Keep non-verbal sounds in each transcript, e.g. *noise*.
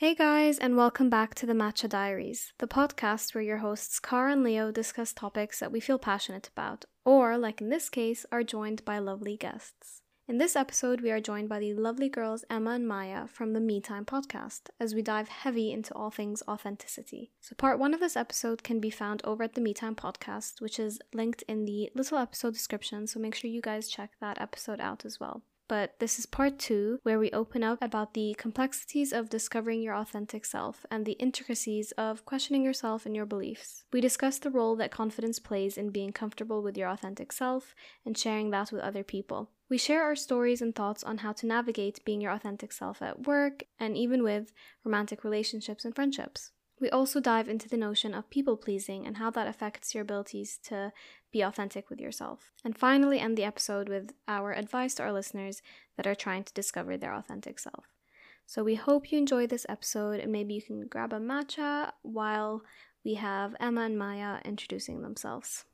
Hey guys, and welcome back to the Matcha Diaries, the podcast where your hosts Cara and Leo discuss topics that we feel passionate about, or, like in this case, are joined by lovely guests. In this episode, we are joined by the lovely girls Emma and Maya from the Me Time podcast as we dive heavy into all things authenticity. So, part one of this episode can be found over at the Me Time podcast, which is linked in the little episode description, so make sure you guys check that episode out as well but this is part two, where we open up about the complexities of discovering your authentic self and the intricacies of questioning yourself and your beliefs. We discuss the role that confidence plays in being comfortable with your authentic self and sharing that with other people. We share our stories and thoughts on how to navigate being your authentic self at work and even with romantic relationships and friendships. We also dive into the notion of people pleasing and how that affects your abilities to be authentic with yourself. And finally, end the episode with our advice to our listeners that are trying to discover their authentic self. So we hope you enjoy this episode and maybe you can grab a matcha while we have Emma and Maya introducing themselves.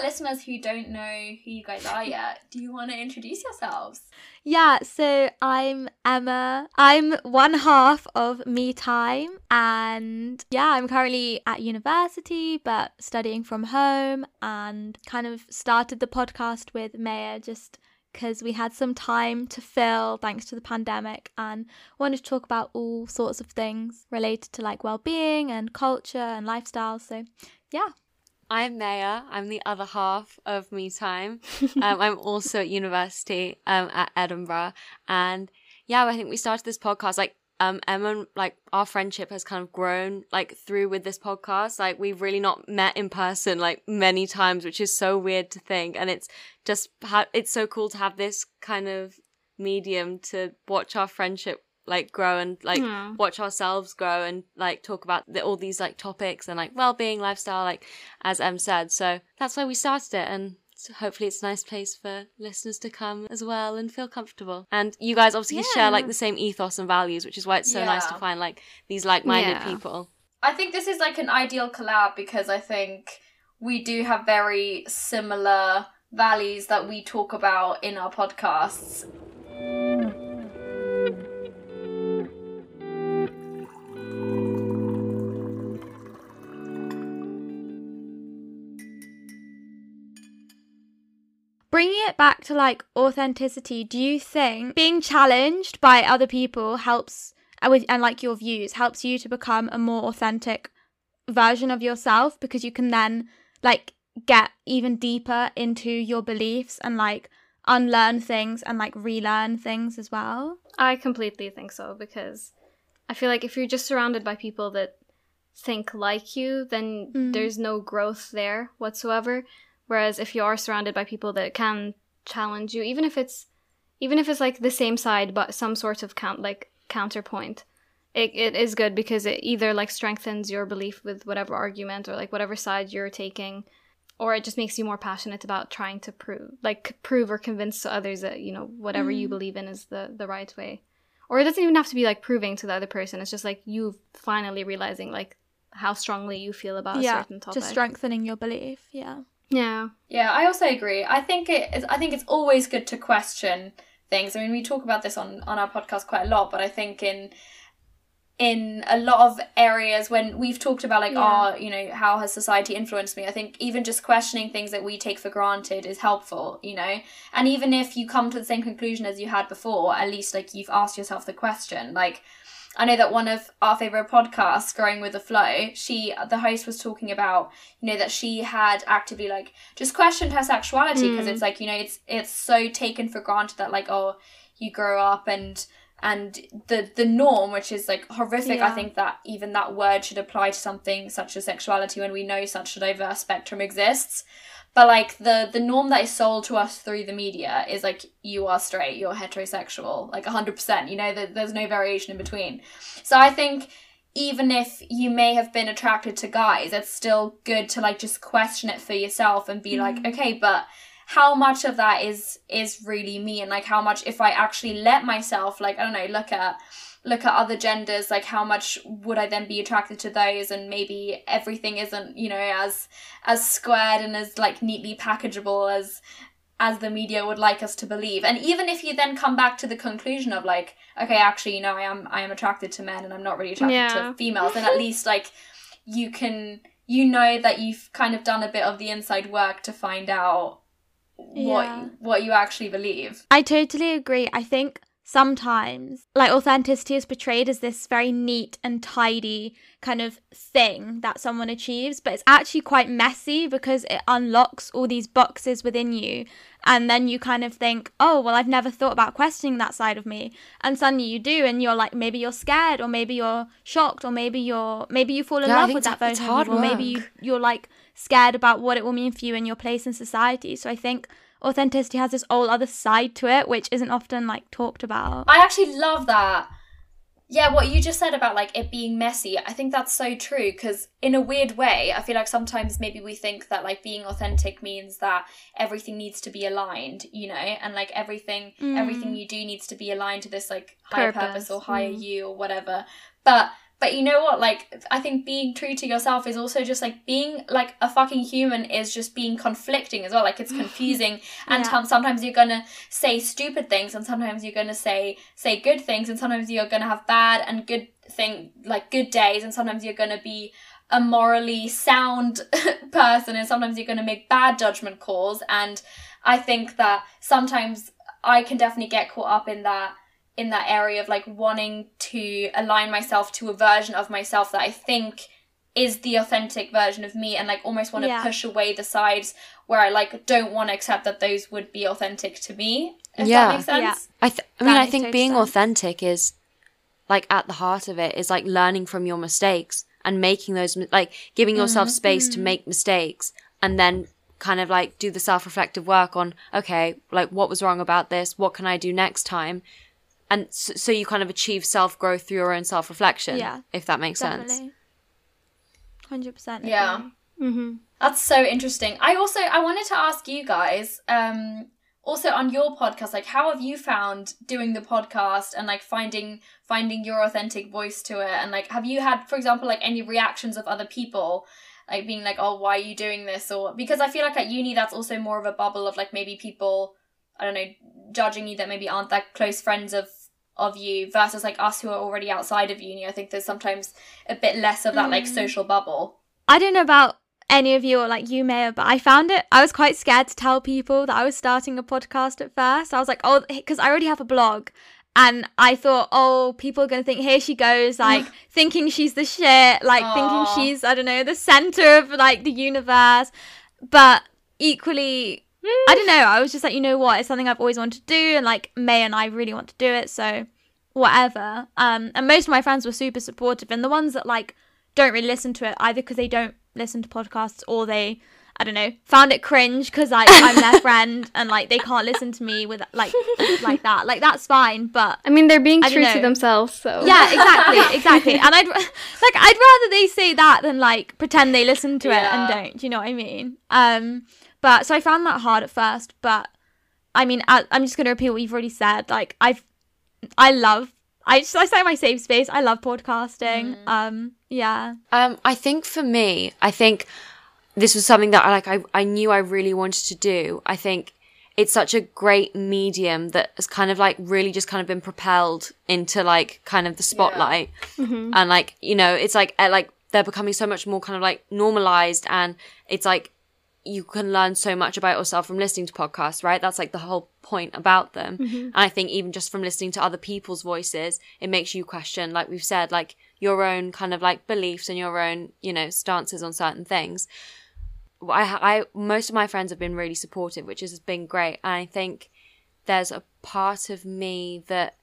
Our listeners who don't know who you guys are yet, do you want to introduce yourselves? Yeah, so I'm Emma. I'm one half of Me Time, and yeah, I'm currently at university but studying from home and kind of started the podcast with Maya just because we had some time to fill thanks to the pandemic and wanted to talk about all sorts of things related to like well-being and culture and lifestyle so yeah I'm Maya. I'm the other half of Me Time. *laughs* Um, I'm also at university um, at Edinburgh, and yeah, I think we started this podcast like um, Emma. Like our friendship has kind of grown like through with this podcast. Like we've really not met in person like many times, which is so weird to think, and it's just ha- it's so cool to have this kind of medium to watch our friendship like grow and like Yeah. watch ourselves grow and like talk about the, all these like topics and like well-being lifestyle like as em said so that's why we started it and so hopefully it's a nice place for listeners to come as well and feel comfortable and you guys obviously share like the same ethos and values which is why it's so nice to find like these like-minded Yeah. people I think this is like an ideal collab because I think we do have very similar values that we talk about in our podcasts. Bringing it back to like authenticity do you think being challenged by other people helps and with and like your views helps you to become a more authentic version of yourself because you can then like get even deeper into your beliefs and like unlearn things and like relearn things as well I completely think so because I feel like if you're just surrounded by people that think like you, then Mm. there's no growth there whatsoever. Whereas if you are surrounded by people that can challenge you, even if it's even if it's like the same side but some sort of count like counterpoint, it, it is good because it either like strengthens your belief with whatever argument or like whatever side you're taking or it just makes you more passionate about trying to prove like prove or convince to others that you know whatever you Mm. believe in is the the right way. Or it doesn't even have to be like proving to the other person it's just like you finally realizing like how strongly you feel about a yeah certain topic. just strengthening your belief yeah yeah Yeah, I also agree. I think it is, I think it's always good to question things. I mean, we talk about this on on our podcast quite a lot, but I think in in a lot of areas when we've talked about like Yeah. our you know how has society influenced me i think even just questioning things that we take for granted is helpful you know and even if you come to the same conclusion as you had before at least like you've asked yourself the question like I know that one of our favorite podcasts, Growing with the Flow, she, the host was talking about, you know, that she had actively like just questioned her sexuality because Mm. it's like, you know, it's it's so taken for granted that like, oh, you grow up and and the the norm, which is like horrific. I think that even that word should apply to something such as sexuality when we know such a diverse spectrum exists. But like the the norm that is sold to us through the media is like you are straight, you're heterosexual, like hundred percent. You know, that there's no variation in between. So I think even if you may have been attracted to guys, it's still good to like just question it for yourself and be like, mm-hmm. okay, but how much of that is is really me and like how much if I actually let myself like I don't know look at look at other genders like how much would i then be attracted to those and maybe everything isn't you know as as squared and as like neatly packageable as as the media would like us to believe and even if you then come back to the conclusion of like okay actually you know i am i am attracted to men and i'm not really attracted Yeah. to females then at *laughs* least like you can you know that you've kind of done a bit of the inside work to find out what Yeah. what you actually believe I totally agree. I think sometimes like authenticity is portrayed as this very neat and tidy kind of thing that someone achieves, but it's actually quite messy because it unlocks all these boxes within you. And then you kind of think, oh, well, I've never thought about questioning that side of me. And suddenly you do, and you're like, maybe you're scared, or maybe you're shocked, or maybe you're, maybe you fall in Yeah, love with that version of you, or maybe you, you're like scared about what it will mean for you and your place in society. So I think authenticity has this whole other side to it, which isn't often like talked about. I actually love that. Yeah, what you just said about like it being messy, I think that's so true because in a weird way, I feel like sometimes maybe we think that like being authentic means that everything needs to be aligned, you know, and like everything everything you do needs to be aligned to this like higher purpose, Purpose, or higher mm. you or whatever. But but you know what? Like I think being true to yourself is also just like being like a fucking human is just being conflicting as well. Like it's *laughs* confusing and Yeah. tom- sometimes you're gonna say stupid things and sometimes you're gonna say say good things and sometimes you're gonna have bad and good thing like good days and sometimes you're gonna be a morally sound *laughs* person and sometimes you're gonna make bad judgment calls and I think that sometimes I can definitely get caught up in that in that area of like wanting to align myself to a version of myself that I think is the authentic version of me and like almost want to Yeah. push away the sides where I like don't want to accept that those would be authentic to me. If Yeah. that makes sense. Yeah. I, th- I mean, I think being sense. authentic is like at the heart of it is like learning from your mistakes and making those like giving yourself space to make mistakes and then kind of like do the self-reflective work on okay like what was wrong about this what can i do next time and so, so you kind of achieve self-growth through your own self-reflection Yeah, if that makes sense Hundred percent. Yeah. Mm-hmm. That's so interesting. I also I wanted to ask you guys, um, also on your podcast, like how have you found doing the podcast and like finding finding your authentic voice to it? And like have you had, for example, like any reactions of other people? Like being like, oh, why are you doing this? Or because I feel like at uni that's also more of a bubble of like maybe people, I don't know, judging you that maybe aren't that close friends of of you versus like us who are already outside of uni. I think there's sometimes a bit less of that like mm. social bubble. I don't know about any of you or like you Maya, but I found it. I was quite scared to tell people that I was starting a podcast at first. I was like, oh, because I already have a blog. And I thought, oh, people are going to think, here she goes, *laughs* like thinking she's the shit, like Aw. thinking she's, I don't know, the center of like the universe. But equally, I don't know. I was just like, you know what? It's something I've always wanted to do. And like May and I really want to do it. So whatever. Um, and most of my friends were super supportive. And the ones that like don't really listen to it either because they don't listen to podcasts or they I don't know found it cringe because like I'm their *laughs* friend and like they can't listen to me with like like that like that's fine but I mean, they're being true to themselves, so yeah exactly *laughs* exactly and I'd like I'd rather they say that than like pretend they listen to it Yeah. and don't do you know what I mean um but so I found that hard at first but I mean I, I'm just gonna repeat what you've already said like I've I love I just I say my safe space I love podcasting um yeah Um, I think for me, I think this was something that I like. I I knew I really wanted to do. I think it's such a great medium that has kind of like really just kind of been propelled into like kind of the spotlight, and like you know, it's like uh, like they're becoming so much more kind of like normalized, and it's like you can learn so much about yourself from listening to podcasts, right? That's like the whole point about them. Mm-hmm. And I think even just from listening to other people's voices, it makes you question, like we've said, like your own kind of like beliefs and your own, you know, stances on certain things. I, I, most of my friends have been really supportive, which has been great. And I think there's a part of me that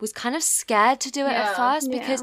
was kind of scared to do it Yeah. at first Yeah. because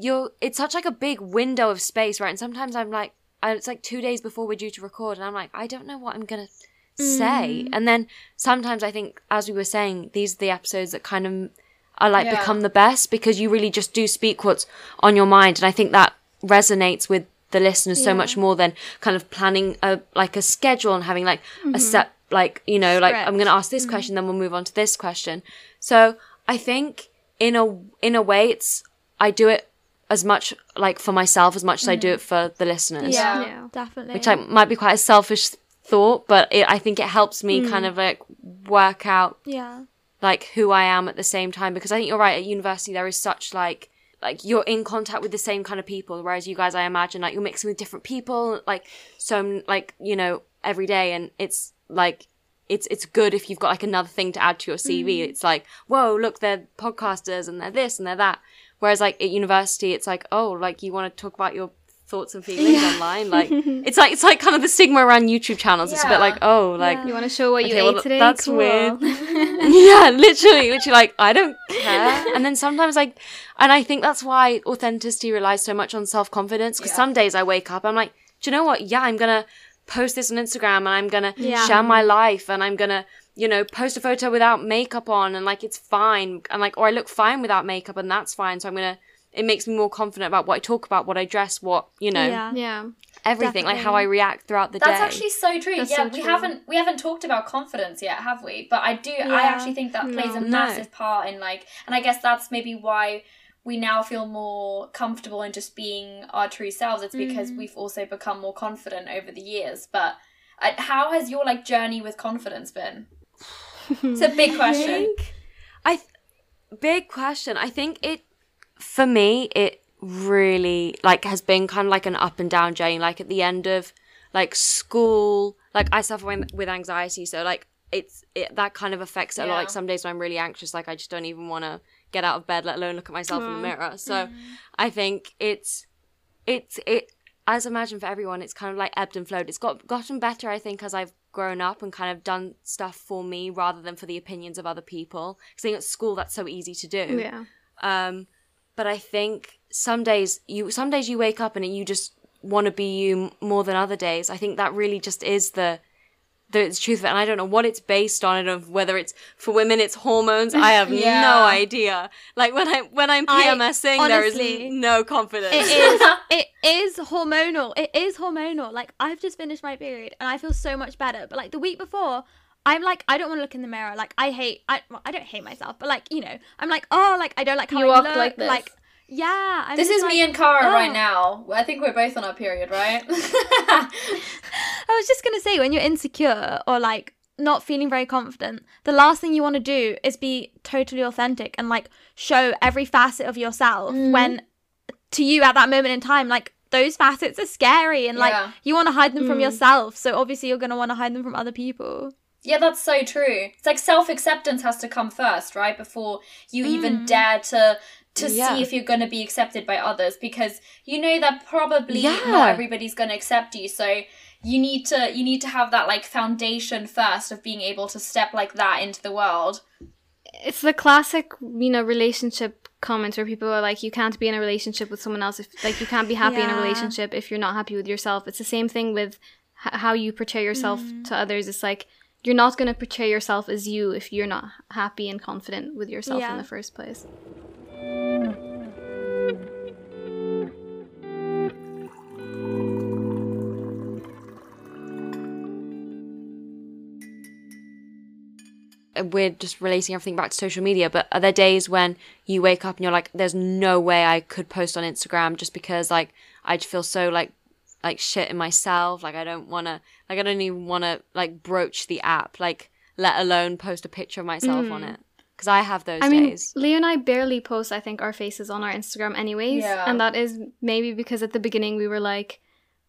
you're, it's such like a big window of space, right? And sometimes I'm like, I, it's like two days before we're due to record, and I'm like, I don't know what I'm gonna say. Mm. And then sometimes I think, as we were saying, these are the episodes that kind of are like Yeah. become the best because you really just do speak what's on your mind, and I think that resonates with the listeners so much more than kind of planning a like a schedule and having like a mm-hmm. set like you know like i'm gonna ask this mm-hmm. question then we'll move on to this question. So i think in a in a way it's i do it as much like for myself as much as i do it for the listeners. Yeah. Yeah. definitely. which like might be quite a selfish thought but it, i think it helps me kind mm. of like work out yeah, like who I am at the same time because I think you're right at university there is such like like you're in contact with the same kind of people whereas you guys I imagine like you're mixing with different people like so like you know every day and it's like it's it's good if you've got like another thing to add to your CV mm. it's like whoa look they're podcasters and they're this and they're that whereas like at university it's like oh like you want to talk about your thoughts and feelings online like *laughs* it's like it's like kind of the stigma around YouTube channels it's a bit like oh like You want to show what you Okay, ate today? that's Cool. weird. *laughs* *laughs* yeah, literally, literally, like I don't care. And then sometimes, like, and I think that's why authenticity relies so much on self confidence. Because Yeah. some days I wake up, I'm like, do you know what? Yeah, I'm gonna post this on Instagram, and I'm gonna Yeah. share my life, and I'm gonna, you know, post a photo without makeup on, and like it's fine, and like, or I look fine without makeup, and that's fine. So I'm gonna. It makes me more confident about what I talk about, what I dress, what you know, yeah, Yeah. everything, like how I react throughout the That's day. That's actually so true. That's yeah, so we true. haven't we haven't talked about confidence yet, have we? But I do. I actually think that plays a No. No. massive part in like, and I guess that's maybe why we now feel more comfortable in just being our true selves. It's because Mm. we've also become more confident over the years. But uh, how has your like journey with confidence been? It's a big question. *laughs* I th- big question. I think it for me it really like has been kind of like an up and down journey. Like at the end of like school, like I suffer with with anxiety, so like it's it that kind of affects it a lot. Like some days when I'm really anxious, like I just don't even want to get out of bed, let alone look at myself in the mirror. So mm-hmm. I think it's it's it as I imagine for everyone, it's kind of like ebbed and flowed. It's got gotten better, I think, as I've grown up and kind of done stuff for me rather than for the opinions of other people. Because I think at school that's so easy to do. Yeah. Um, but I think some days you some days you wake up and you just want to be you more than other days. I think that really just is the the truth of it. And I don't know what it's based on. Don't know whether it's for women it's hormones. I have *laughs* Yeah. no idea. Like when I when I'm I- PMSing, there is no confidence. It is. *laughs* it is hormonal. It is hormonal. Like I've just finished my period and I feel so much better. But like the week before, I'm like I don't want to look in the mirror. Like I hate. I well, I don't hate myself, but like you know, I'm like oh like I don't like how You I look. like this. Like yeah. I'm This is me and Cara oh. right now. I think we're both on our period, right? *laughs* I was just gonna say when you're insecure or like not feeling very confident, the last thing you want to do is be totally authentic and like show every facet of yourself Mm-hmm. when to you at that moment in time, like those facets are scary and like Yeah. you want to hide them Mm. from yourself. So obviously you're gonna want to hide them from other people. Yeah, that's so true. It's like self acceptance has to come first, right? Before you even Mm. dare to to Yeah. see if you're going to be accepted by others because you know that probably Yeah. not everybody's going to accept you. So you need to you need to have that like foundation first of being able to step like that into the world. It's the classic, you know, relationship comments where people are like, you can't be in a relationship with someone else. If like you can't be happy in a relationship if you're not happy with yourself. It's the same thing with h- how you portray yourself mm. to others. It's like you're not going to portray yourself as you if you're not happy and confident with yourself Yeah. in the first place. We're just relating everything back to social media, but are there days when you wake up and you're like, there's no way I could post on Instagram just because like I just feel so like like shit in myself, like I don't wanna like I don't even wanna like broach the app, like let alone post a picture of myself on hmm. it. Because I have those I mean, days. Leo and I barely post, I think, our faces on our Instagram anyways. Yeah. And that is maybe because at the beginning we were like,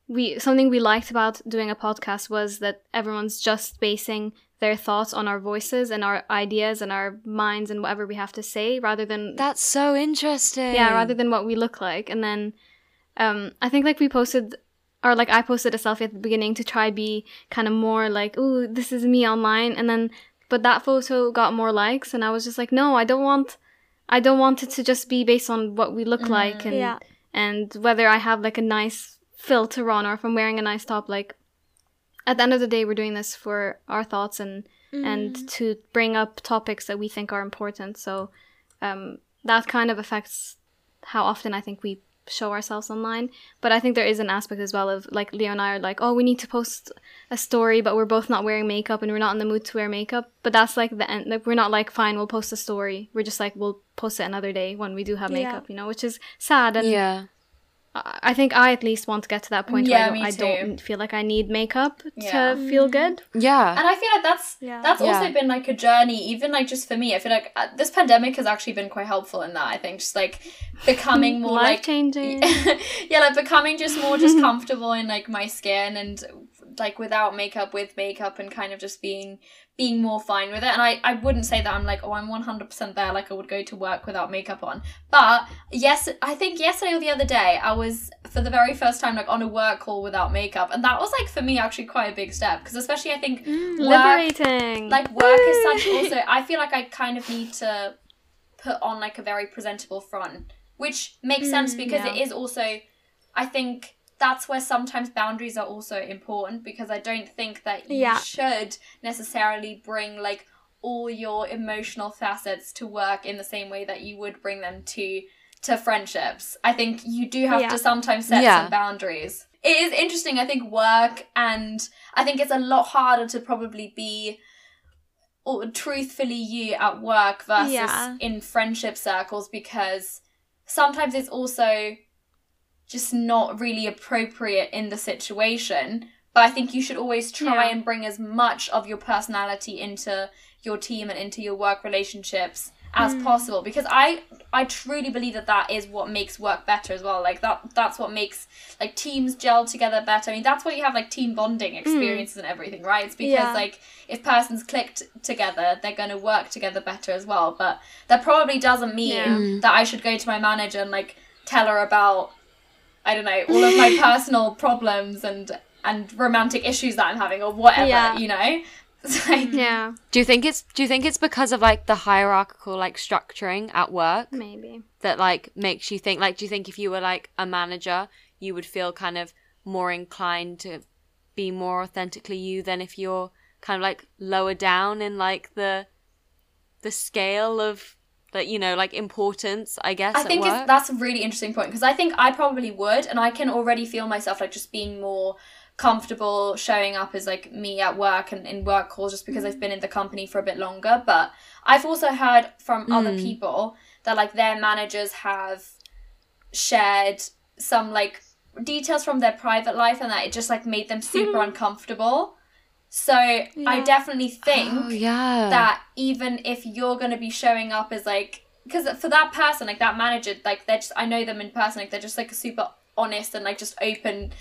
we something we liked about doing a podcast was that everyone's just basing their thoughts on our voices and our ideas and our minds and whatever we have to say rather than That's so interesting. yeah rather than what we look like and then um i think like we posted or like i posted a selfie at the beginning to try be kind of more like oh this is me online and then but that photo got more likes and i was just like no i don't want i don't want it to just be based on what we look like and Yeah. and whether i have like a nice filter on or if i'm wearing a nice top. Like at the end of the day we're doing this for our thoughts and and to bring up topics that we think are important. So um, that kind of affects how often I think we show ourselves online. But I think there is an aspect as well of like Leo and I are like, oh, we need to post a story, but we're both not wearing makeup and we're not in the mood to wear makeup. But that's like the end. Like we're not like, fine, we'll post a story. We're just like, we'll post it another day when we do have Yeah. makeup, you know, which is sad. And Yeah. I I think I at least want to get to that point Yeah, where I don't, I don't feel like I need makeup Yeah. to feel good. Yeah. And I feel like that's Yeah. that's also been like a journey, even like just for me. I feel like uh, this pandemic has actually been quite helpful in that. I think just like becoming *laughs* more like changing. *laughs* yeah, like becoming just more just *laughs* comfortable in like my skin and like without makeup, with makeup, and kind of just being being more fine with it. And I I wouldn't say that I'm like oh I'm one hundred percent there. Like I would go to work without makeup on. But yes, I think yesterday or the other day I was for the very first time like on a work call without makeup, and that was like for me actually quite a big step because especially I think mm, work Liberating. like work is such also *laughs* i feel like i kind of need to put on like a very presentable front which makes sense mm, because it yeah. is also i think that's where sometimes boundaries are also important because i don't think that you Yeah. should necessarily bring like all your emotional facets to work in the same way that you would bring them to to friendships i think you do have Yeah. to sometimes set Yeah. some boundaries it is interesting i think work and i think it's a lot harder to probably be or truthfully you at work versus Yeah. in friendship circles because sometimes it's also just not really appropriate in the situation but i think you should always try Yeah. and bring as much of your personality into your team and into your work relationships as Hmm. possible because i i truly believe that that is what makes work better as well like that that's what makes like teams gel together better i mean that's why you have like team bonding experiences and everything right it's because Yeah. like if persons clicked together they're going to work together better as well but that probably doesn't mean Yeah. that i should go to my manager and like tell her about i don't know all of my *laughs* personal problems and and romantic issues that i'm having or whatever Yeah. you know *laughs* like yeah, Do you think it's do you think it's because of like the hierarchical like structuring at work maybe. that like makes you think like do you think if you were like a manager you would feel kind of more inclined to be more authentically you than if you're kind of like lower down in like the the scale of like you know like importance I guess I think that's a really interesting point because I think I probably would, and I can already feel myself like just being more comfortable showing up as like me at work and in work calls just because I've been in the company for a bit longer. But I've also heard from other Mm. people that like their managers have shared some like details from their private life and that it just like made them super *laughs* uncomfortable. So I definitely oh, think oh yeah. that even if you're going to be showing up as like because for that person like that manager like they're just i know them in person like they're just like a super honest and like just open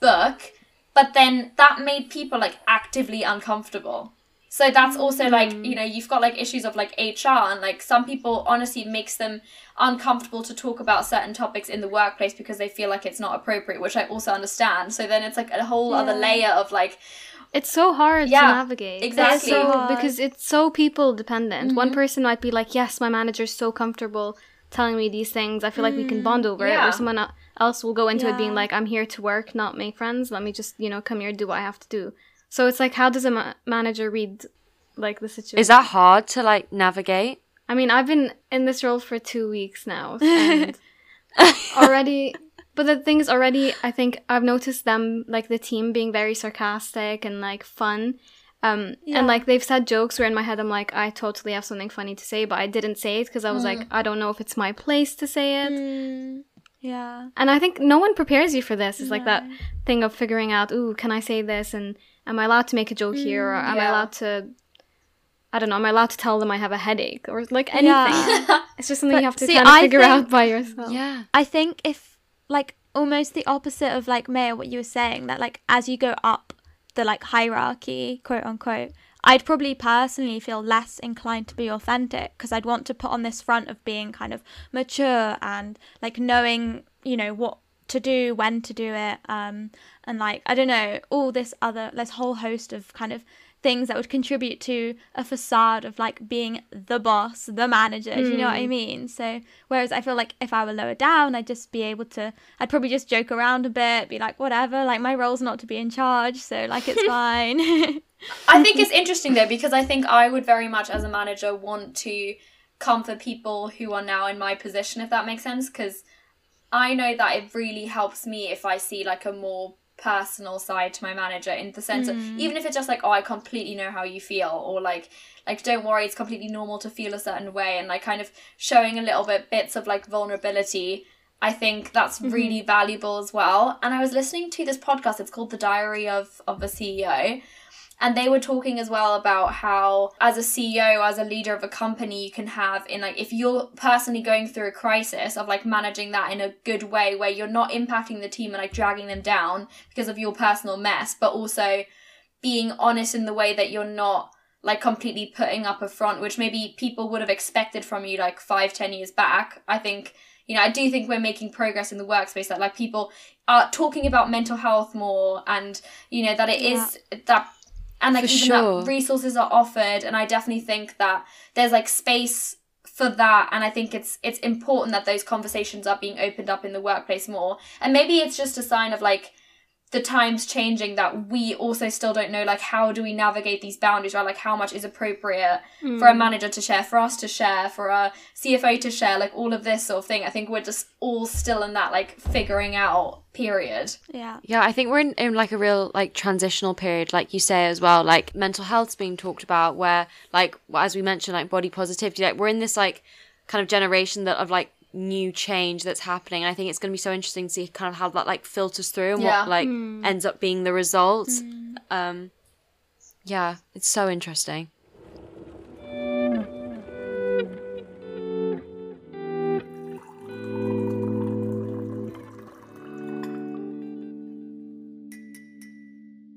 book but then that made people like actively uncomfortable. So that's also like mm. you know you've got like issues of like hr and like some people honestly makes them uncomfortable to talk about certain topics in the workplace because they feel like it's not appropriate which i also understand. So then it's like a whole other layer of like It's so hard Yeah, to navigate. exactly. So, It's so hard. because it's so people dependent. One Mhm. person might be like, "Yes, my manager's so comfortable telling me these things. I feel like we can bond over it." Or someone else will go into it being like, "I'm here to work, not make friends. Let me just, you know, come here, do what I have to do." So it's like, how does a ma- manager read like the situation? is that hard to like navigate I mean, I've been in this role for two weeks now, *laughs* and *laughs* already. But the thing is, already, I think I've noticed them, like the team, being very sarcastic and like fun. Um, Yeah. and like they've said jokes where in my head I'm like, I totally have something funny to say, but I didn't say it because I was like, I don't know if it's my place to say it. Mm, yeah. And I think no one prepares you for this. It's like that thing of figuring out, ooh, can I say this? And am I allowed to make a joke here? Or am I allowed to, I don't know, am I allowed to tell them I have a headache? Or like anything. Yeah. *laughs* It's just something But you have to see, kind of I figure think- out by yourself. yeah I think if like almost the opposite of like Maya, what you were saying, that like as you go up the like hierarchy, quote unquote, I'd probably personally feel less inclined to be authentic because I'd want to put on this front of being kind of mature and like knowing, you know, what to do, when to do it, um, and like I don't know, all this other this whole host of kind of things that would contribute to a facade of like being the boss, the manager. Do you know what I hmm. mean? So whereas I feel like if I were lower down, I'd just be able to. I'd probably just joke around a bit, be like, whatever. Like my role's not to be in charge, so like it's *laughs* fine. I think it's interesting though because I think I would very much as a manager want to comfort people who are now in my position if that makes sense because I know that it really helps me if I see like a more personal side to my manager in the sense of Mm. even if it's just like oh I completely know how you feel or like like don't worry it's completely normal to feel a certain way and like kind of showing a little bit bits of like vulnerability I think that's really valuable as well and I was listening to this podcast it's called The Diary of of a CEO and they were talking as well about how as a ceo as a leader of a company you can have in like if you're personally going through a crisis of like managing that in a good way where you're not impacting the team and like dragging them down because of your personal mess but also being honest in the way that you're not like completely putting up a front which maybe people would have expected from you like five ten years back. I think you know i do think we're making progress in the workspace that like people are talking about mental health more and you know that it is that and like For even sure. that resources are offered and i definitely think that there's like space for that and i think it's it's important that those conversations are being opened up in the workplace more and maybe it's just a sign of like the times changing that we also still don't know like how do we navigate these boundaries right like how much is appropriate hmm. for a manager to share for us to share for a cfo to share like all of this sort of thing i think we're just all still in that like figuring out period Yeah. Yeah, I think we're in, in like a real like transitional period, like you say as well. Like mental health's being talked about, where like as we mentioned, like body positivity. Like we're in this like kind of generation that of like new change that's happening. And I think it's going to be so interesting to see kind of how that like filters through and Yeah. what like ends up being the results. Um, yeah, it's so interesting.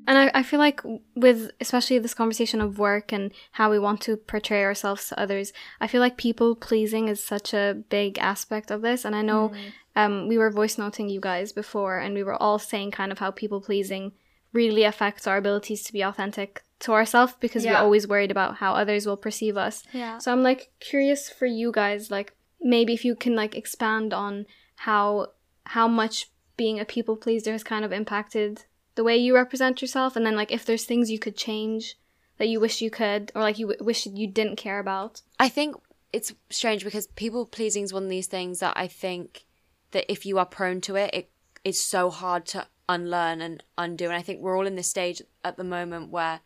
And I, I feel like with especially this conversation of work and how we want to portray ourselves to others, I feel like people pleasing is such a big aspect of this. And I know um, we were voice noting you guys before, and we were all saying kind of how people pleasing really affects our abilities to be authentic to ourselves because we're always worried about how others will perceive us. Yeah. So I'm like curious for you guys, like maybe if you can like expand on how how much being a people pleaser has kind of impacted the way you represent yourself, and then like if there's things you could change that you wish you could, or like you w- wish you didn't care about. I think it's strange because people pleasing is one of these things that I think that if you are prone to it, it it's so hard to unlearn and undo. And I think we're all in this stage at the moment where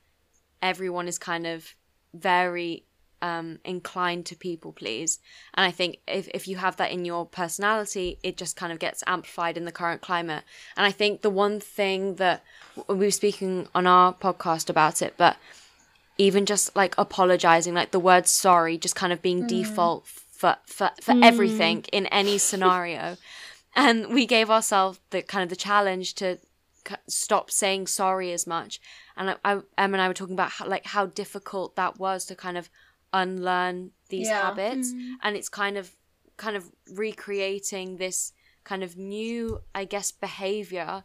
everyone is kind of very um, inclined to people please. And I think if, if you have that in your personality, it just kind of gets amplified in the current climate. And I think the one thing that we were speaking on our podcast about it, but even just like apologizing, like the word sorry, just kind of being default for for, for everything in any scenario. *laughs* And we gave ourselves the kind of the challenge to c- stop saying sorry as much. And I, I, Em and I were talking about how, like how difficult that was to kind of unlearn these Yeah. habits, and it's kind of kind of recreating this kind of new, I guess, behavior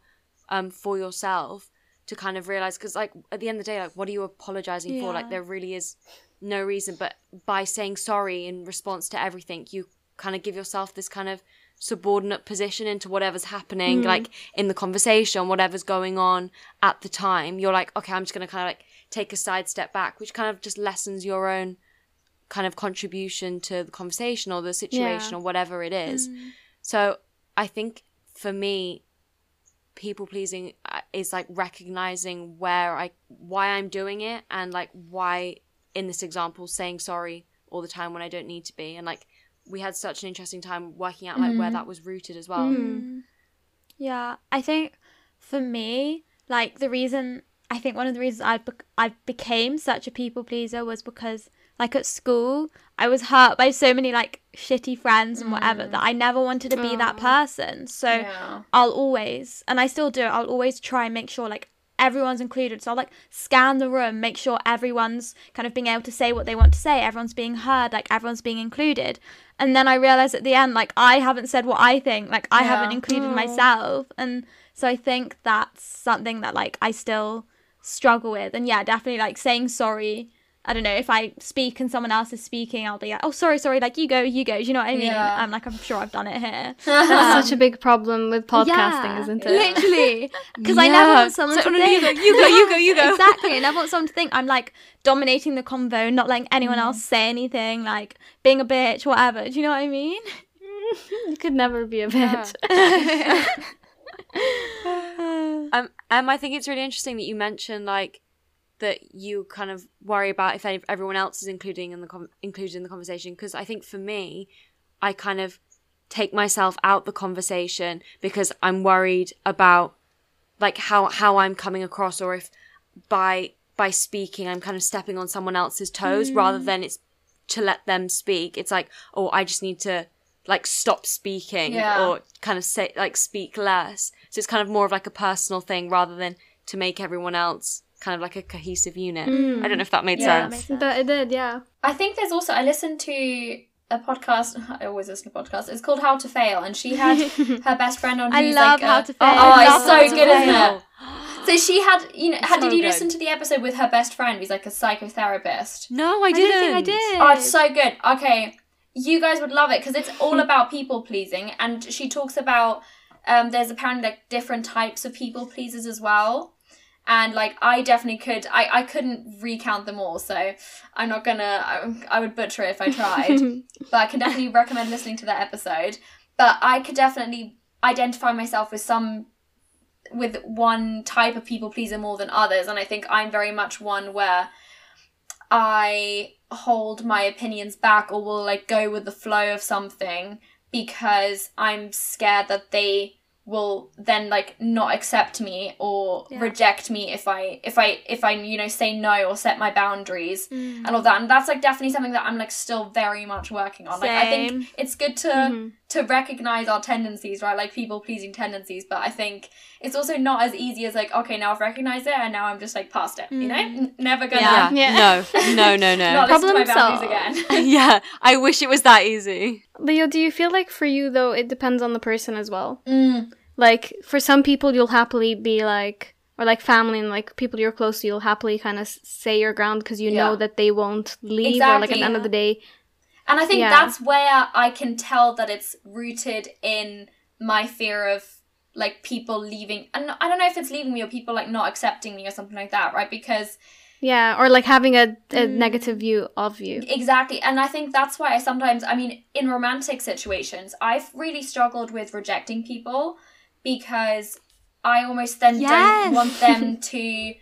um, for yourself to kind of realize because like at the end of the day like what are you apologizing for? Like there really is no reason but by saying sorry in response to everything you kind of give yourself this kind of subordinate position into whatever's happening like in the conversation whatever's going on at the time. You're like okay i'm just going to kind of like take a side step back which kind of just lessens your own kind of contribution to the conversation or the situation or whatever it is. So i think for me people pleasing uh, is like recognizing where I why I'm doing it and like why in this example saying sorry all the time when I don't need to be. And like we had such an interesting time working out like where that was rooted as well. Mm. Yeah, I think for me, like the reason I think one of the reasons I bec- I became such a people pleaser was because like at school I was hurt by so many like shitty friends and whatever mm. that I never wanted to be that person. So Yeah. I'll always and I still do. I'll always try and make sure like everyone's included. So I'll like scan the room, make sure everyone's kind of being able to say what they want to say, everyone's being heard, like everyone's being included. And then I realize at the end, like I haven't said what I think, like I haven't Yeah. included myself. And so I think that's something that like I still struggle with. And yeah, definitely like saying sorry. I don't know if I speak and someone else is speaking, I'll be like, "Oh, sorry, sorry." Like you go, you go. Do you know what I mean? Yeah. I'm like, I'm sure I've done it here. *laughs* That's such a big problem with podcasting, Yeah, isn't it? Literally, *laughs* because I never Yeah. want someone So, to no, no, you think go, you go, you go, you go. exactly. I never want *laughs* someone to think I'm like dominating the convo, not letting anyone else say anything, like being a bitch, whatever. Do you know what I mean? you could never be a Yeah. bitch. Um, um, I think it's really interesting that you mentioned like that you kind of worry about if any- everyone else is including in the com- included in the conversation because I think for me, I kind of take myself out the conversation because I'm worried about like how how I'm coming across or if by by speaking I'm kind of stepping on someone else's toes rather mm. than it's to let them speak. It's like oh I just need to like stop speaking Yeah. or kind of say like speak less. So it's kind of more of like a personal thing rather than to make everyone else kind of like a cohesive unit. Mm. I don't know if that made Yeah. sense. But it did, yeah. I think there's also I listened to a podcast. *laughs* I always listen to podcasts. It's called How to Fail, and she had *laughs* her best friend on. I love like How a- to Fail. Oh, I it's so good, isn't it? So she had, you know, had, so did you good. listen to the episode with her best friend, who's like a psychotherapist? No, I I didn't. don't think I did. Oh, it's so good. Okay, you guys would love it because it's all about people pleasing, and she talks about um, there's apparently like different types of people pleasers as well. And like I definitely could, I, I couldn't recount them all, so I'm not gonna. I, I would butcher it if I tried, *laughs* but I can definitely recommend listening to that episode. But I could definitely identify myself with some, with one type of people pleaser more than others, and I think I'm very much one where I hold my opinions back or will like go with the flow of something because I'm scared that they will then like not accept me or Yeah. reject me if I if I if I you know say no or set my boundaries Mm. and all that and that's like definitely something that I'm like still very much working on like I think it's good to Mhm. to recognize our tendencies right like people pleasing tendencies but I think it's also not as easy as like okay now I've recognized it and now I'm just like past it you know Mm. N- never gonna Yeah. *laughs* Yeah. No. No. No. No. *laughs* not listen to my Problem boundaries solved. again *laughs* yeah. I wish it was that easy. Leo, do you feel like for you though it depends on the person as well? mm. Like for some people you'll happily be like or like family and like people you're close to you'll happily kind of say your ground because you know that they won't leave or like at the Exactly. end of the day And I think Yeah. that's where I can tell that it's rooted in my fear of like people leaving. And I don't know if it's leaving me or people like not accepting me or something like that, right? Because yeah or like having a, a Mm. negative view of you exactly. And I think that's why I sometimes, I mean, in romantic situations, I've really struggled with rejecting people because I almost then Yes. don't want them *laughs* to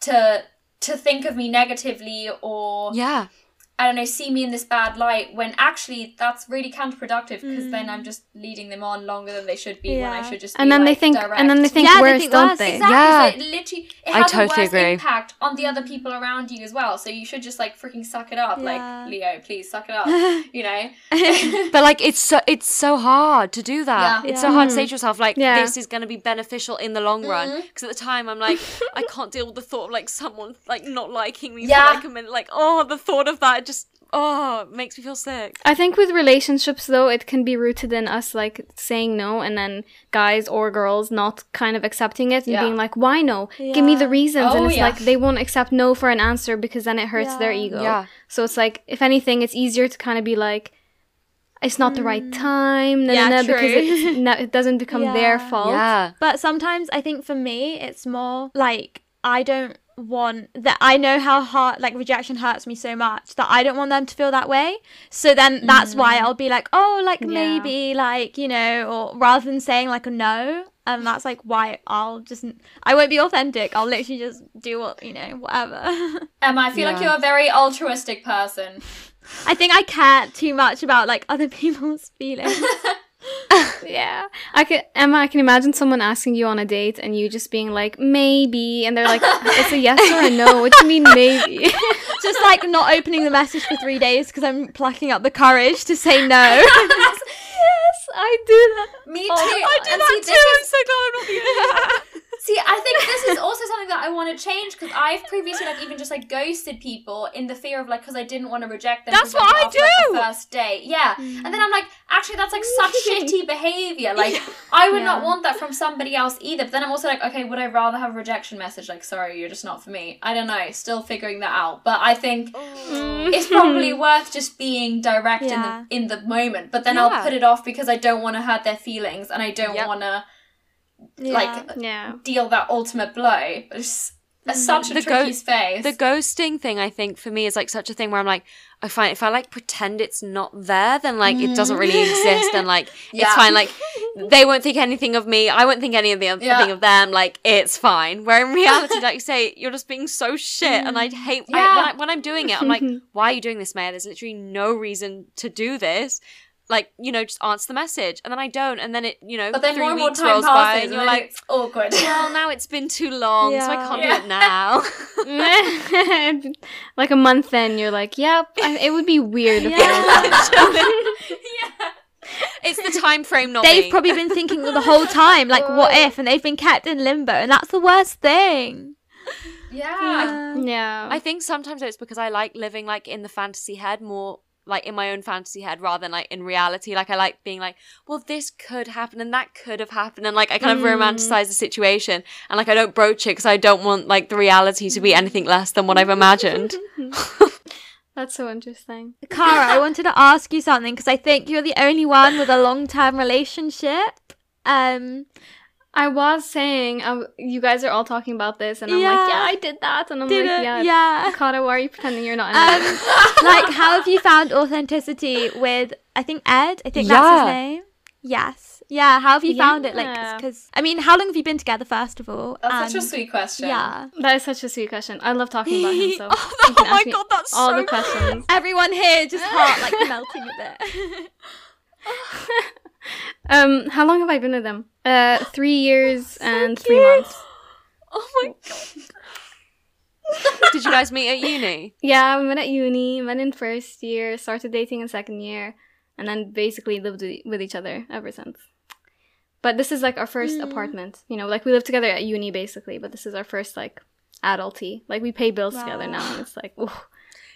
to to think of me negatively or Yeah. I don't know, see me in this bad light when actually that's really counterproductive because then Mm. I'm just leading them on longer than they should be when I Yeah. should just and be, then they like, think direct. and then they think Yeah, they worse think don't worse. they Exactly. Yeah. So it literally it I has totally a worse agree. impact on the other people around you as well. So you should just like freaking suck it up. Yeah. Like, Leo, please suck it up. *laughs* you know? *laughs* But like it's so it's so hard to do that. Yeah. It's so hard to say to yourself like Yeah. this is going to be beneficial in the long run. Mhm. Because at the time I'm like I can't deal with the thought of like someone like not liking me Yeah. for like a minute. Like oh the thought of that just oh it makes me feel sick. I think with relationships though, it can be rooted in us like saying no and then guys or girls not kind of accepting it and Yeah. being like, Why no? Give me the Yeah. reasons and Oh, it's yeah. like they won't accept no for an answer because then it hurts their ego. Yeah. So it's like if anything it's easier to kind of be like it's not the right mm. time, nah, Yeah, nah, nah, because true. it's, *laughs* no, it doesn't become their fault. Yeah. But sometimes I think for me, it's more like I don't want that. I know how hard like rejection hurts me so much that I don't want them to feel that way. So then that's why mm. I'll be like, oh, like Yeah. maybe, like you know, or rather than saying like a no. And that's like why I'll just I won't be authentic. I'll literally just do what you know, whatever. *laughs* Emma, I feel like you're a very altruistic person. I think I care too much about like other *laughs* people's feelings. *laughs* *laughs* Yeah. I can Emma, I can imagine someone asking you on a date and you just being like, maybe and they're like, *laughs* it's a yes or a no. What do you mean maybe? *laughs* just like not opening the message for three days because I'm plucking up the courage to say no. yes, I do that. Me oh, too. I do And that see, too. this I'm so glad I'm not the only one. See, I think this is also something that I want to change because I've previously like even just like ghosted people in the fear of like because I didn't want to reject them. That's what I after, like, do! the first date, yeah. And then I'm like, actually, that's like such shitty *laughs* behavior. Like, I would not want that from somebody else either. But then I'm also like, okay, would I rather have a rejection message like, sorry, you're just not for me? I don't know. Still figuring that out. But I think mm. it's probably *laughs* worth just being direct Yeah. in the in the moment. But then I'll put it off because I don't want to hurt their feelings and I don't Yep. want to Yeah. like Yeah. deal that ultimate blow. But it's, It's mm-hmm. such a The tricky go- space. the ghosting thing i think for me is like such a thing where i'm like i find if i like pretend it's not there then like it doesn't really mm. exist and like *laughs* Yeah. it's fine like they won't think anything of me i won't think any of the other Yeah. thing of them like it's fine where in reality *laughs* like you say you're just being so shit and i hate I- Yeah. when, I, when i'm doing it i'm like *laughs* why are you doing this Maya there's literally no reason to do this like you know just answer the message and then i don't and then it you know but then three more and more weeks time rolls passes by and and you're then like it's awkward. well now it's been too long so i can't Yeah. do it now *laughs* *laughs* like a month in, you're like, yep, I, it would be weird. If *laughs* yeah. It's the time frame, not They've me. probably been thinking the whole time, like, what if? And they've been kept in limbo, and that's the worst thing. Yeah. yeah. I think sometimes it's because I like living like in the fantasy head more like in my own fantasy head rather than like in reality. Like I like being like, well, this could happen and that could have happened, and like I kind of romanticize the situation, and like I don't broach it because I don't want like the reality to be anything less than what I've imagined. *laughs* *laughs* That's so interesting. Cara, I wanted to ask you something because I think you're the only one with a long term relationship. Um, I was saying, I w you guys are all talking about this, and I'm Yeah. like, yeah, I did that, and I'm did like, it? yeah, Yeah. Cara, why are you pretending you're not in Um, *laughs* like, how have you found authenticity with? I think Ed. I think that's his name. Yes. Yeah. How have you found it? Like, because I mean, how long have you been together? First of all, That's such a sweet question. Yeah. That is such a sweet question. I love talking about him. *laughs* So oh, you can my god, that's all so the questions. *laughs* Everyone here just heart like melting a bit. Um, how long have I been with him? Uh, three years and three months. *laughs* Oh my god. Did you guys meet at uni? Yeah, we met at uni, met in first year, started dating in second year, and then basically lived with each other ever since. But this is like our first apartment. You know, like we live together at uni basically, but this is our first like adulty. Like we pay bills together now, and it's like, *laughs* ooh,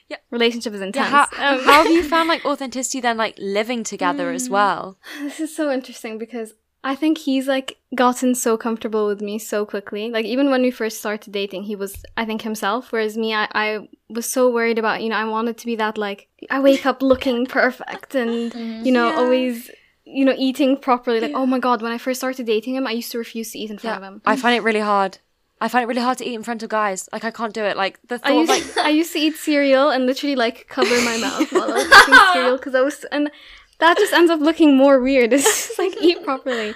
Yeah. relationship is Yeah, intense. how, Um, *laughs* how have you found like authenticity then like living together as well? *laughs* This is so interesting because I think he's like gotten so comfortable with me so quickly. Like even when we first started dating, he was I think himself, whereas me, I, I was so worried about you know I wanted to be that like I wake up looking *laughs* perfect and you know Yeah. always you know eating properly. Like oh my god, when I first started dating him, I used to refuse to eat in front of him. I find it really hard. I find it really hard to eat in front of guys. Like I can't do it. Like the I thought, used, like *laughs* I used to eat cereal and literally like cover my *laughs* mouth while I was eating cereal because I was and that just ends up looking more weird. *laughs* It's just like eat properly.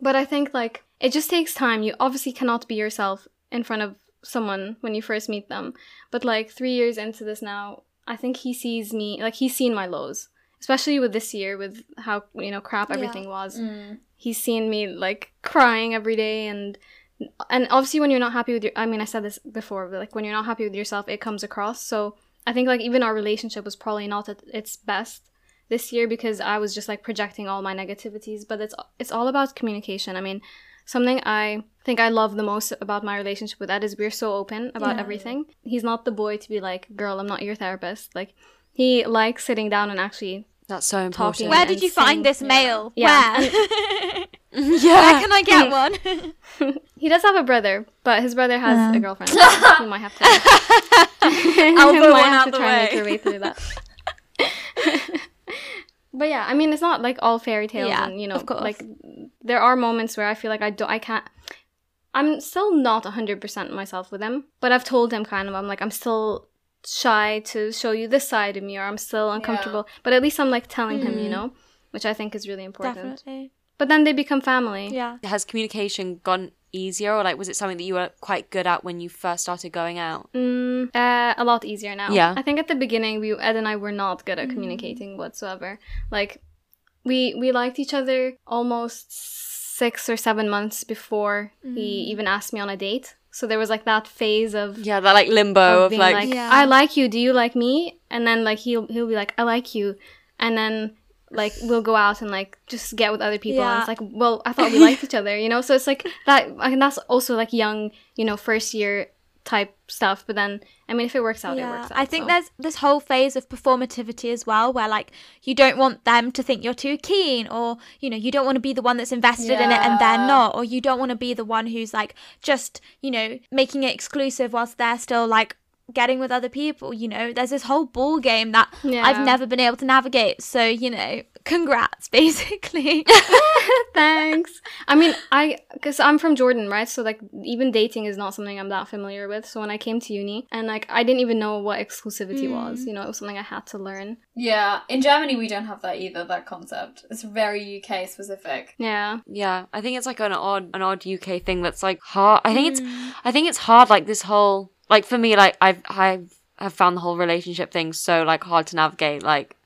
But I think like it just takes time. You obviously cannot be yourself in front of someone when you first meet them. But like three years into this now, I think he sees me like he's seen my lows, especially with this year with how you know crap everything was. Mm. He's seen me like crying every day and and obviously when you're not happy with your I mean I said this before but like when you're not happy with yourself it comes across so I think like even our relationship was probably not at its best this year because I was just like projecting all my negativities but it's it's all about communication I mean something I think I love the most about my relationship with Ed is we're so open about Yeah. everything he's not the boy to be like girl I'm not your therapist like he likes sitting down and actually that's so important. Where did you find this mail? Yeah, Where? *laughs* *laughs* yeah. Where can I get *laughs* one? *laughs* he does have a brother but his brother has a girlfriend so he might have to Elbow might one have out to the try and make way. her way through that. but yeah, I mean, it's not like all fairy tales, Yeah, and you know, of course. like there are moments where I feel like I don't, I can't. I'm still not hundred percent myself with him, but I've told him kind of, I'm like, I'm still shy to show you this side of me, or I'm still uncomfortable. But at least I'm like telling him, you Mhm. know, which I think is really important. Definitely. But then they become family. Yeah. Has communication gone easier, or like was it something that you were quite good at when you first started going out? Mm, uh, a lot easier now. Yeah. I think at the beginning, we Ed and I were not good at communicating whatsoever. Like, we we liked each other almost six or seven months before he even asked me on a date. So there was like that phase of, Yeah, that like limbo of of, like, like, Yeah. I like you. Do you like me? And then like he'll he'll be like, I like you, and then like we'll go out and like just get with other people and it's like well i thought we liked each other you know? So it's like that I mean, that's also like young you know first year type stuff but then i mean if it works out it works out I think so. there's this whole phase of performativity as well, where like you don't want them to think you're too keen, or you know you don't want to be the one that's invested in it and they're not, or you don't want to be the one who's like just you know making it exclusive whilst they're still like getting with other people, you know, there's this whole ball game that Yeah. I've never been able to navigate. So, you know, congrats, *laughs* basically. *laughs* Thanks. I mean, I because I'm from Jordan, right? So like, even dating is not something I'm that familiar with. So when I came to uni, and like, I didn't even know what exclusivity mm. was. You know, it was something I had to learn. Yeah, in Germany we don't have that either. That concept. It's very UK specific. Yeah. Yeah, I think it's like an odd, an odd UK thing that's like hard. I think it's, mm. I think it's hard. Like this whole, like for me, like I've, I've, have found the whole relationship thing so like hard to navigate. Like,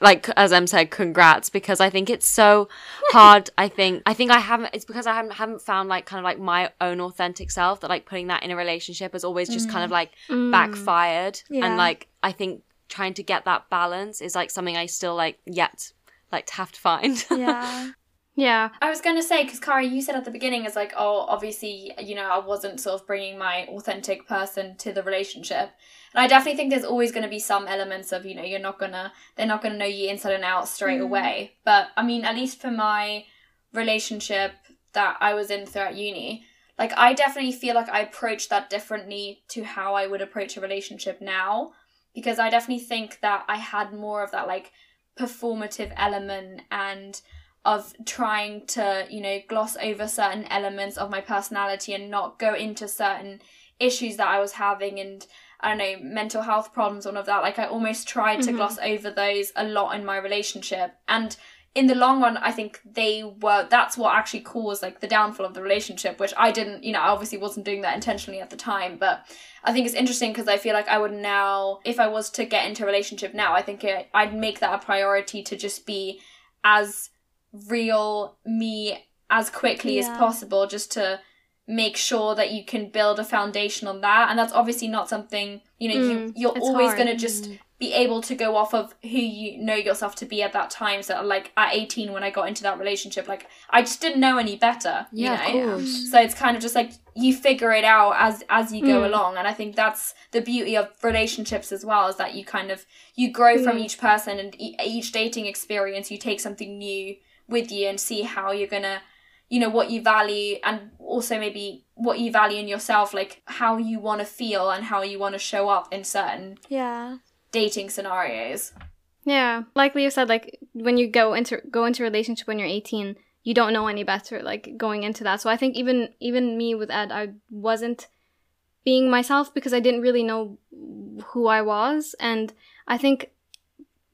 like as Em said, congrats because I think it's so *laughs* hard. I think, I think I haven't. It's because I haven't haven't found like kind of like my own authentic self that like putting that in a relationship has always just kind of like Mm. backfired. Yeah. And like I think trying to get that balance is like something I still like yet like to have to find. *laughs* yeah. Yeah. I was gonna say because Cara, you said at the beginning, is like, oh, obviously, you know, I wasn't sort of bringing my authentic person to the relationship, and I definitely think there's always gonna be some elements of, you know, you're not gonna, they're not gonna know you inside and out straight mm. away. But I mean, at least for my relationship that I was in throughout uni, like I definitely feel like I approached that differently to how I would approach a relationship now, because I definitely think that I had more of that like performative element and of trying to, you know, gloss over certain elements of my personality and not go into certain issues that I was having and I don't know, mental health problems, all of that. Like I almost tried to mm-hmm. gloss over those a lot in my relationship. And in the long run, I think they were that's what actually caused like the downfall of the relationship, which I didn't, you know, I obviously wasn't doing that intentionally at the time, but I think it's interesting because I feel like I would now, if I was to get into a relationship now, I think it, I'd make that a priority to just be as real me as quickly as possible, just to make sure that you can build a foundation on that. And that's obviously not something, you know, you, Mm, you're always going to just be able to go off of who you know yourself to be at that time. So, like at 18, when I got into that relationship, like I just didn't know any better. Yeah, you of know? course. So it's kind of just like you figure it out as as you go Mm. along, and I think that's the beauty of relationships as well, is that you kind of you grow from Mm. each person, and e- each dating experience, you take something new with you and see how you're gonna you know what you value and also maybe what you value in yourself like how you want to feel and how you want to show up in certain Yeah. dating scenarios Yeah, like Leo said, like when you go into go into a relationship when you're 18, you don't know any better. Like going into that, so I think even even me with Ed, I wasn't being myself because I didn't really know who I was, and I think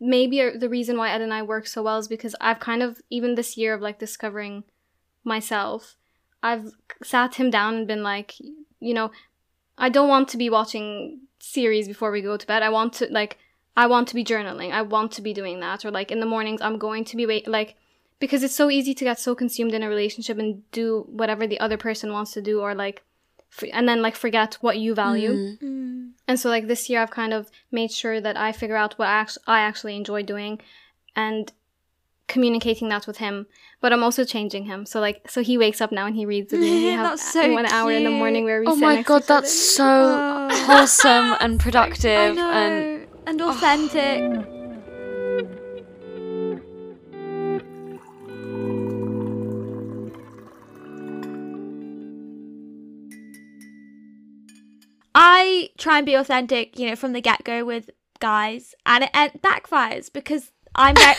maybe uh, the reason why Ed and I work so well is because I've kind of even this year of like discovering myself, I've sat him down and been like, you know, I don't want to be watching series before we go to bed. I want to like I want to be journaling. I want to be doing that. Or like in the mornings, I'm going to be wait like because it's so easy to get so consumed in a relationship and do whatever the other person wants to do, or like, and then like forget what you value. Mm. Mm. And so like this year, I've kind of made sure that I figure out what I, act- I actually enjoy doing, and communicating that with him. But I'm also changing him. So like, so he wakes up now and he reads with me. We *laughs* have That's so one hour in the morning where we. Oh my god, that's so Oh. *laughs* wholesome and productive and And, authentic. I try and be authentic, you know, from the get go with guys, and it, it backfires because I'm very,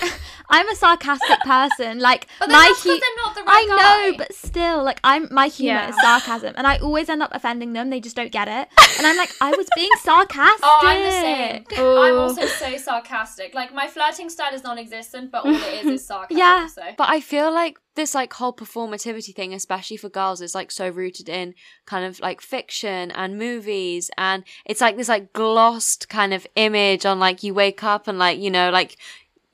I'm a sarcastic person. Like *laughs* but my that's 'cause hu- they're not the I know, guy. but still, like I'm my humor Yeah. is sarcasm, and I always end up offending them. They just don't get it, *laughs* and I'm like, I was being sarcastic. Oh, I'm the same. *laughs* I'm Oh. also so sarcastic. Like my flirting style is non-existent, but all it is is sarcasm. Yeah. So. But I feel like this like whole performativity thing, especially for girls, is like so rooted in kind of like fiction and movies, and it's like this like glossed kind of image on like you wake up and like you know like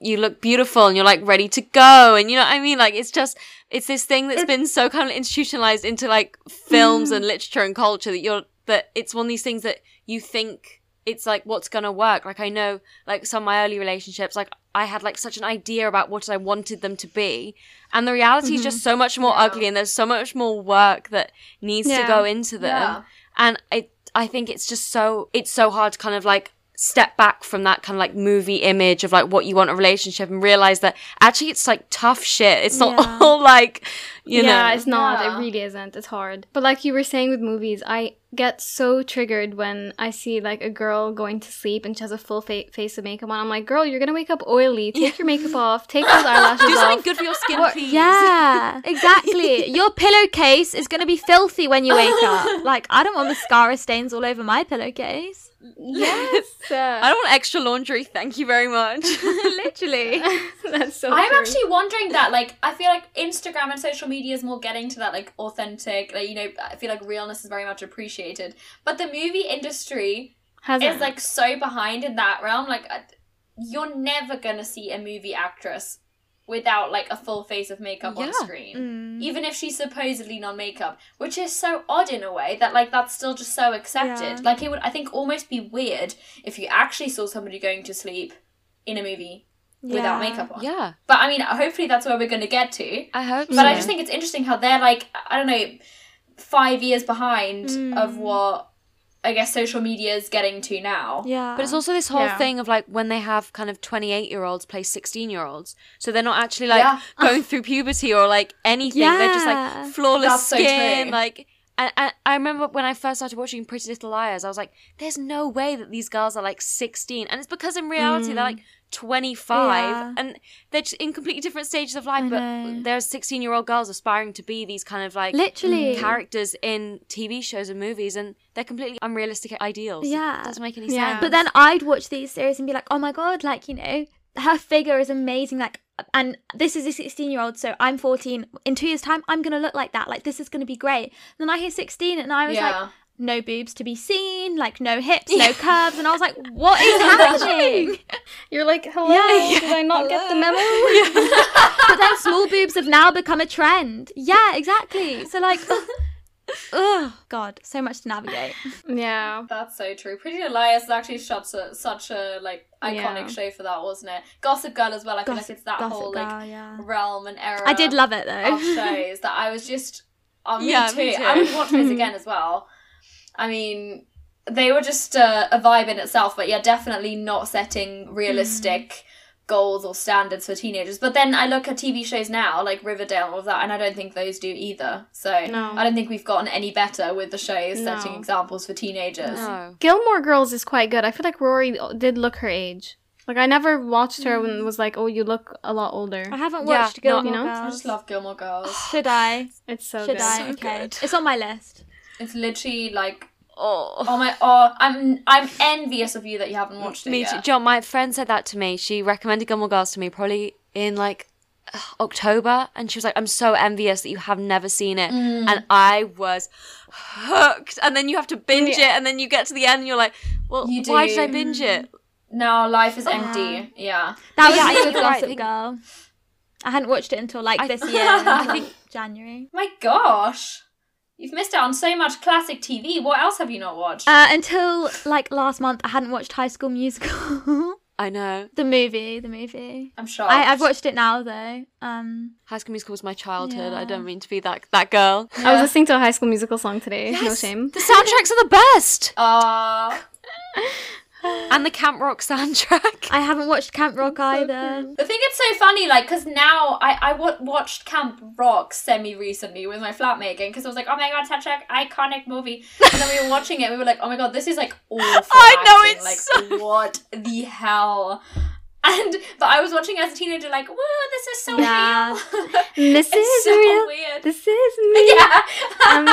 you look beautiful and you're like ready to go, and you know what I mean? Like it's just it's this thing that's been so kind of institutionalized into like films mm. and literature and culture that you're that it's one of these things that you think it's like what's gonna work. Like I know, like some of my early relationships, like I had like such an idea about what I wanted them to be, and the reality is just mm-hmm. so much more Yeah. ugly, and there's so much more work that needs to go into them. Yeah. And I, I think it's just so it's so hard to kind of like step back from that kind of like movie image of like what you want a relationship and realize that actually it's like tough shit. It's not Yeah. *laughs* all like, you yeah, know. it's not. Yeah. It really isn't. It's hard. But like you were saying with movies, I get so triggered when I see like a girl going to sleep and she has a full fa- face of makeup on. I'm like, girl, you're gonna wake up oily. Take your makeup *laughs* off. Take those eyelashes off. Do off. something good for your skin, What- please. Yeah, *laughs* exactly. Your pillowcase is going to be filthy when you wake up. Like, I don't want mascara stains all over my pillowcase. Yes. *laughs* I uh, don't want extra laundry. Thank you very much. *laughs* Literally. *laughs* That's so. I'm true. actually wondering that, like, I feel like Instagram and social media is more getting to that, like, authentic, like, you know, I feel like realness is very much appreciated. But the movie industry Has is, like, so behind in that realm. Like, you're never gonna see a movie actress without, like, a full face of makeup on Yeah. screen. Mm. Even if she's supposedly non makeup, which is so odd in a way that, like, that's still just so accepted. Yeah. Like, it would, I think, almost be weird if you actually saw somebody going to sleep in a movie without makeup on. yeah, But I mean, hopefully that's where we're going to get to. I hope But so. I just think it's interesting how they're like, I don't know, five years behind of Mm. what I guess social media is getting to now. Yeah. But it's also this whole Yeah. thing of like when they have kind of 28 year olds play 16 year olds. So they're not actually like Yeah. going through puberty or like anything. They're just like flawless That's skin. true. Like, and, and I remember when I first started watching Pretty Little Liars, I was like, there's no way that these girls are like 16. And it's because in reality they're mm. like 25 Yeah. and they're just in completely different stages of life. I But know. there's 16 year old girls aspiring to be these kind of like Literally. Mm. characters in TV shows and movies, and they're completely unrealistic ideals. yeah It Yeah. doesn't make any Yeah. sense. But then I'd watch these series and be like, oh my god, like, you know, her figure is amazing. Like, and this is a 16 year old, so I'm 14. In two years' time, I'm going to look like that. Like, this is going to be great. then I hear 16 and I was Yeah. like, no boobs to be seen, like, no hips, no curves. And I was like, *laughs* what is happening? You're like, hello. Yeah. Did I not get the memo? *laughs* but then small boobs have now become a trend. Yeah, exactly. So, like, *laughs* oh, God, so much to navigate. yeah. That's so true. Pretty Little Liars is actually such a such a like iconic Yeah. show for that, wasn't it? Gossip Girl as well. I feel like it's that Gossip whole Girl, like yeah. realm and era. I did love it, of though. shows that I was just. Oh, me Yeah, too. me too. I would watch those again as well. I mean, they were just uh, a vibe in itself, but yeah, definitely not setting realistic goals or standards for teenagers. But then I look at TV shows now, like Riverdale and all of that, and I don't think those do either. So No. I don't think we've gotten any better with the shows setting examples for teenagers. no. Gilmore Girls is quite good. I feel like Rory did look her age. Like I never watched her when it was like, oh, you look a lot older. I haven't Yeah, watched no, Gilmore you know, I Girls. just love Gilmore Girls. *sighs* Should I? It's so Should good. I? So okay. good. It's on my list. It's literally like Oh. oh my oh I'm I'm envious of you that you haven't watched it Me too. yet. John, my friend said that to me. She recommended Gilmore Girls to me probably in like *sighs* October, and she was like, "I'm so envious that you have never seen it," Mm. and I was hooked. And then you have to binge it, and then you get to the end, and you're like, "Well, You why did I binge it?" No, life is empty. Yeah. That was Yeah, I me with you're right. Gossip Girl. I hadn't watched it until like I- this *laughs* year, I think- January. My gosh. You've missed out on so much classic TV. What else have you not watched? Uh, until like last month, I hadn't watched High School Musical, *laughs* I know. the movie. The movie. I'm shocked. I, I've watched it now though. Um, High School Musical was my childhood. I don't mean to be that that girl. I was listening to a High School Musical song today. No shame. The soundtracks are the best, Uh, *laughs* and the Camp Rock soundtrack. I haven't watched Camp Rock *laughs* either. the thing it's so funny, like, because now I, I w- watched Camp Rock semi recently with my flatmate again, because I was like, oh my god, such an iconic movie. And then we were watching it, and we were like, oh my god, this is like awful. *laughs* I know, acting. it's like, so- what the hell? *laughs* And but I was watching as a teenager, like, whoa, this is so Yeah. real. *laughs* This is so real. weird. This is *laughs* me. yeah. Um,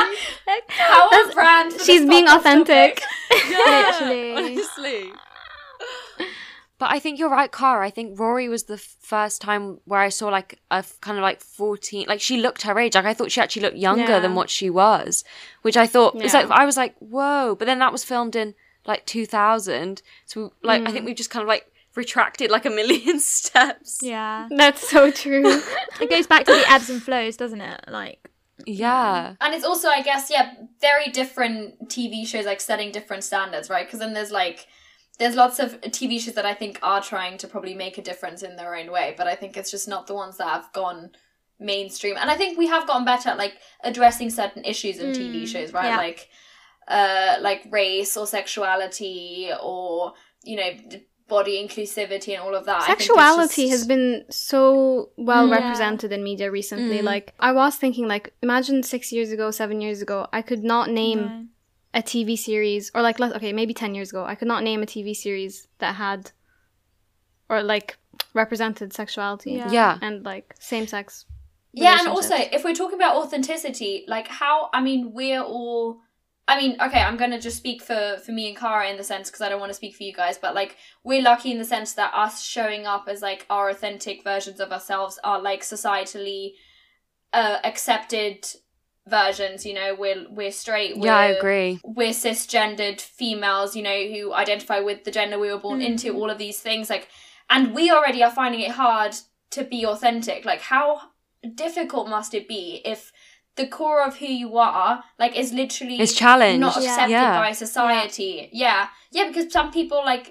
How on that's- brand. for she's this being authentic. topic. Literally. honestly. But I think you're right, Cara. I think Rory was the first time where I saw like a f- kind of like 14, like she looked her age. Like I thought she actually looked younger Yeah. than what she was, which I thought, it's like, I was like, whoa. But then that was filmed in like 2000. So like, I think we just kind of like retracted like a million *laughs* steps. Yeah, That's so true. *laughs* it goes back to the ebbs and flows, doesn't it? Like, Yeah. And it's also, I guess, yeah, very different TV shows, like setting different standards, right? Because then there's like, there's lots of TV shows that I think are trying to probably make a difference in their own way, but I think it's just not the ones that have gone mainstream. And I think we have gotten better at like addressing certain issues in TV Mm, shows, right? yeah. Like, uh, like race or sexuality or you know d- body inclusivity and all of that. I think it's Sexuality just- has been so well Yeah. represented in media recently. Mm. Like I was thinking, like imagine six years ago, seven years ago, I could not name No. a TV series, or like let okay, maybe ten years ago, I could not name a TV series that had, or like represented sexuality Yeah. Yeah. and like same sex. Yeah, and also if we're talking about authenticity, like how I mean, we're all. I mean, okay, I'm gonna just speak for for me and Cara in the sense because I don't want to speak for you guys, but like we're lucky in the sense that us showing up as like our authentic versions of ourselves are like societally uh, accepted versions. You know, we're we're straight. We're, Yeah, I agree. We're cisgendered females. You know, who identify with the gender we were born into. Mhm. All of these things, like, and we already are finding it hard to be authentic. Like, how difficult must it be if the core of who you are like is literally It's challenged. not Yeah. accepted Yeah. by society yeah. yeah because some people like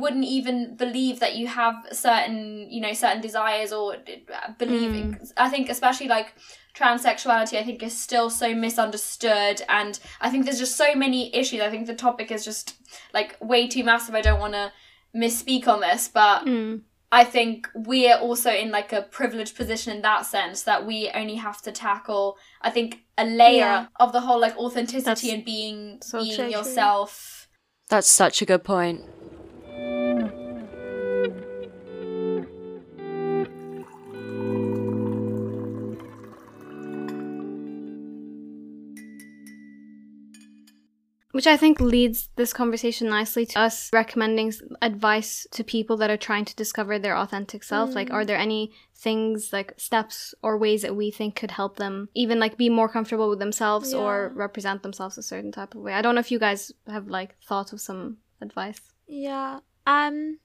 wouldn't even believe that you have certain you know certain desires or believing. Mm. i think especially like transsexuality i think is still so misunderstood and i think there's just so many issues i think the topic is just like way too massive i don't want to misspeak on this but Mm. I think we're also in like a privileged position in that sense that we only have to tackle, I think, a layer Yeah. of the whole like authenticity That's and being so being true. yourself. That's such a good point. Which I think leads this conversation nicely to us recommending advice to people that are trying to discover their authentic self. Like, are there any things, like steps or ways that we think could help them even like be more comfortable with themselves or represent themselves a certain type of way? I don't know if you guys have like thought of some advice. Yeah. Um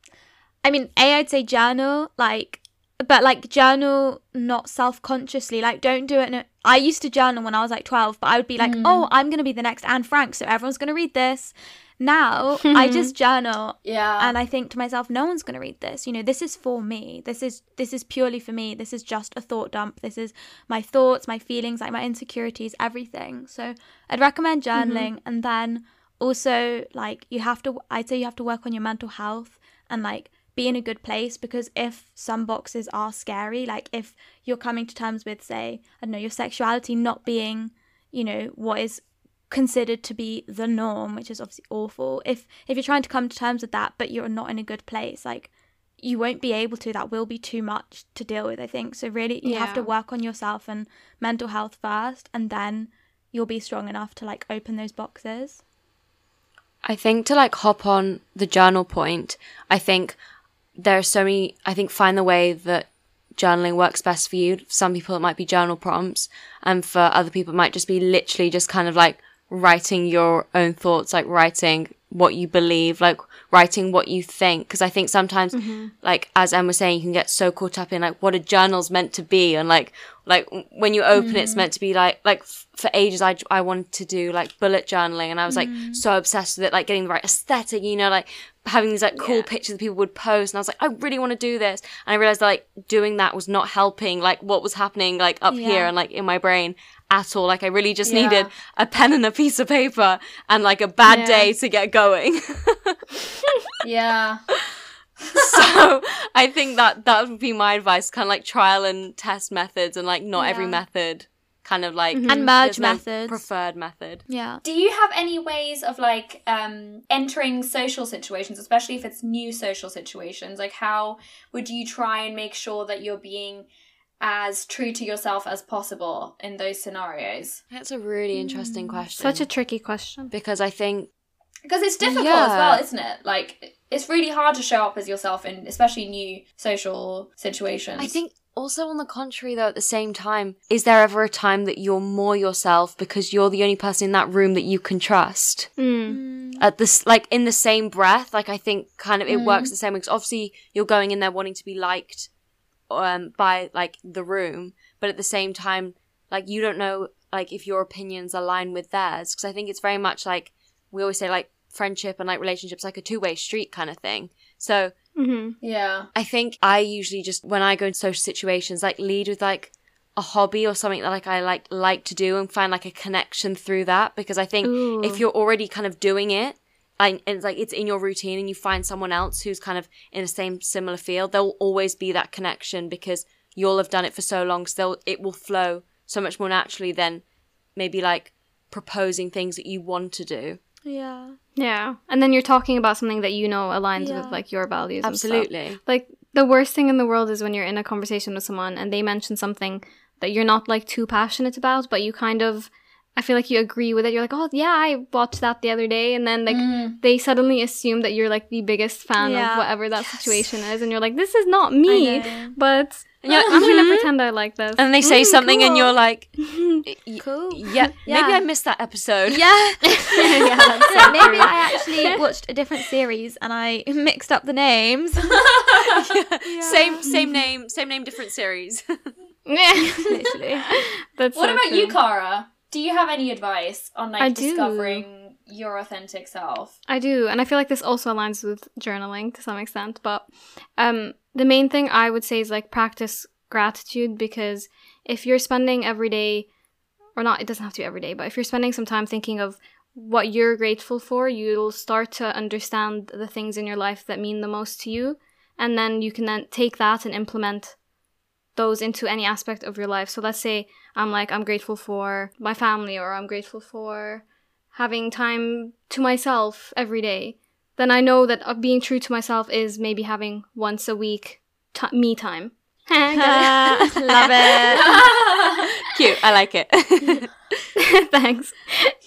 I mean, A I'd say journal, like but like journal not self-consciously. Like don't do it in a I used to journal when I was like 12, but I would be like, Mm. "Oh, I'm going to be the next Anne Frank, so everyone's going to read this." Now, I just *laughs* journal Yeah. and I think to myself, no one's going to read this. You know, this is for me. This is this is purely for me. This is just a thought dump. This is my thoughts, my feelings, like my insecurities, everything. So I'd recommend journaling, and then also like you have to. I'd say you have to work on your mental health and like be in a good place because if some boxes are scary, like if you're coming to terms with, say, I don't know, your sexuality not being, you know, what is considered to be the norm, which is obviously awful. If if you're trying to come to terms with that, but you're not in a good place, like you won't be able to. That will be too much to deal with. I think so. Really, you have to work on yourself and mental health first, and then you'll be strong enough to like open those boxes. I think to like hop on the journal point, I think there are so many, I think find the way that journaling works best for you. For some people, it might be journal prompts, and for other people, it might just be literally just kind of like writing your own thoughts, like writing what you believe, like writing what you think. Because I think sometimes, mm-hmm. like as Em was saying, you can get so caught up in like what a journal's meant to be, and like like when you open it, it's mm-hmm. meant to be like like f- for ages I I wanted to do like bullet journaling, and I was like mm-hmm. so obsessed with it, like getting the right aesthetic, you know, like having these like cool Yeah. pictures that people would post, and I was like, I really want to do this, and I realized that like doing that was not helping like what was happening like up here and like in my brain at all. Like I really just Yeah. needed a pen and a piece of paper and like a bad Yeah. day to get going. *laughs* yeah. so I think that that would be my advice, kind of like trial and test methods, and like not every method, kind of like Mhm. And merge no methods. preferred method. Yeah. Do you have any ways of like um entering social situations, especially if it's new social situations? Like how would you try and make sure that you're being as true to yourself as possible in those scenarios? That's a really interesting question. Such a tricky question. because I think Because it's difficult Yeah. as well, isn't it? Like it's really hard to show up as yourself in especially new social situations. I think also on the contrary though at the same time, is there ever a time that you're more yourself because you're the only person in that room that you can trust? Mm. At this like in the same breath, like I think kind of it Mm. works the same way because obviously you're going in there wanting to be liked um by like the room, but at the same time like you don't know like if your opinions align with theirs because I think it's very much like we always say like friendship and like relationships like a two-way street kind of thing. So hmm Yeah. I think I usually just when I go into social situations, like lead with like a hobby or something that like I like like to do and find like a connection through that because I think Ooh. if you're already kind of doing it, like and it's like it's in your routine and you find someone else who's kind of in the same similar field, there'll always be that connection because you'll have done it for so long, so they'll, it will flow so much more naturally than maybe like proposing things that you want to do. Yeah. Yeah. And then you're talking about something that you know aligns Yeah. with like your values. and stuff. Absolutely. Like the worst thing in the world is when you're in a conversation with someone and they mention something that you're not like too passionate about, but you kind of I feel like you agree with it. You're like, oh yeah, I watched that the other day, and then like Mm. they suddenly assume that you're like the biggest fan Yeah. of whatever that situation is, and you're like, this is not me, but And you're like, I'm gonna "Mhm." pretend I like this. And they say Mm, something and you're like, *laughs* Cool. yeah, *laughs* Yeah. maybe I missed that episode. Yeah. *laughs* yeah, that's so So maybe. I actually watched a different series and I mixed up the names. Same same name, same name, different series. Yeah, Literally. That's What so about you, true. Cara? Do you have any advice on like I do. discovering your authentic self? I do, and I feel like this also aligns with journaling to some extent. But um, the main thing I would say is like practice gratitude because if you're spending every day, or not, it doesn't have to be every day, but if you're spending some time thinking of what you're grateful for, you'll start to understand the things in your life that mean the most to you, and then you can then take that and implement those into any aspect of your life. So let's say I'm like I'm grateful for my family, or I'm grateful for having time to myself every day, then I know that uh, being true to myself is maybe having once a week ti me time. *laughs* Love it. *laughs* Cute. I like it. it? *laughs* Thanks.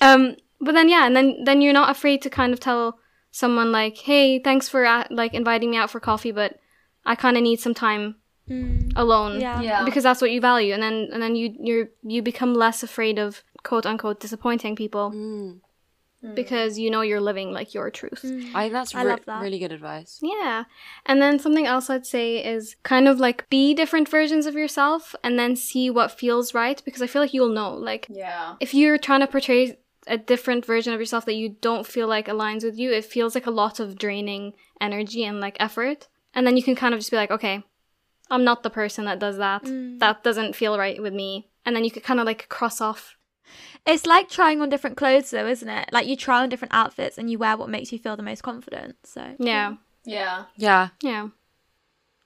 Um, but then yeah, and then then you're not afraid to kind of tell someone like, "Hey, thanks for uh, like inviting me out for coffee, but I kind of need some time Mm, alone." yeah. Yeah. Because that's what you value, and then and then you you you become less afraid of quote unquote disappointing people Mm. because you know you're living like your truth. Mm. I think that's I re- love that. really good advice. Yeah. And then something else I'd say is kind of like be different versions of yourself and then see what feels right because I feel like you'll know. Like Yeah. if you're trying to portray a different version of yourself that you don't feel like aligns with you, it feels like a lot of draining energy and like effort. And then you can kind of just be like, okay, I'm not the person that does that. Mm. That doesn't feel right with me. And then you could kind of like cross off. It's like trying on different clothes, though, isn't it? Like you try on different outfits and you wear what makes you feel the most confident. So Yeah. Yeah. Yeah. Yeah.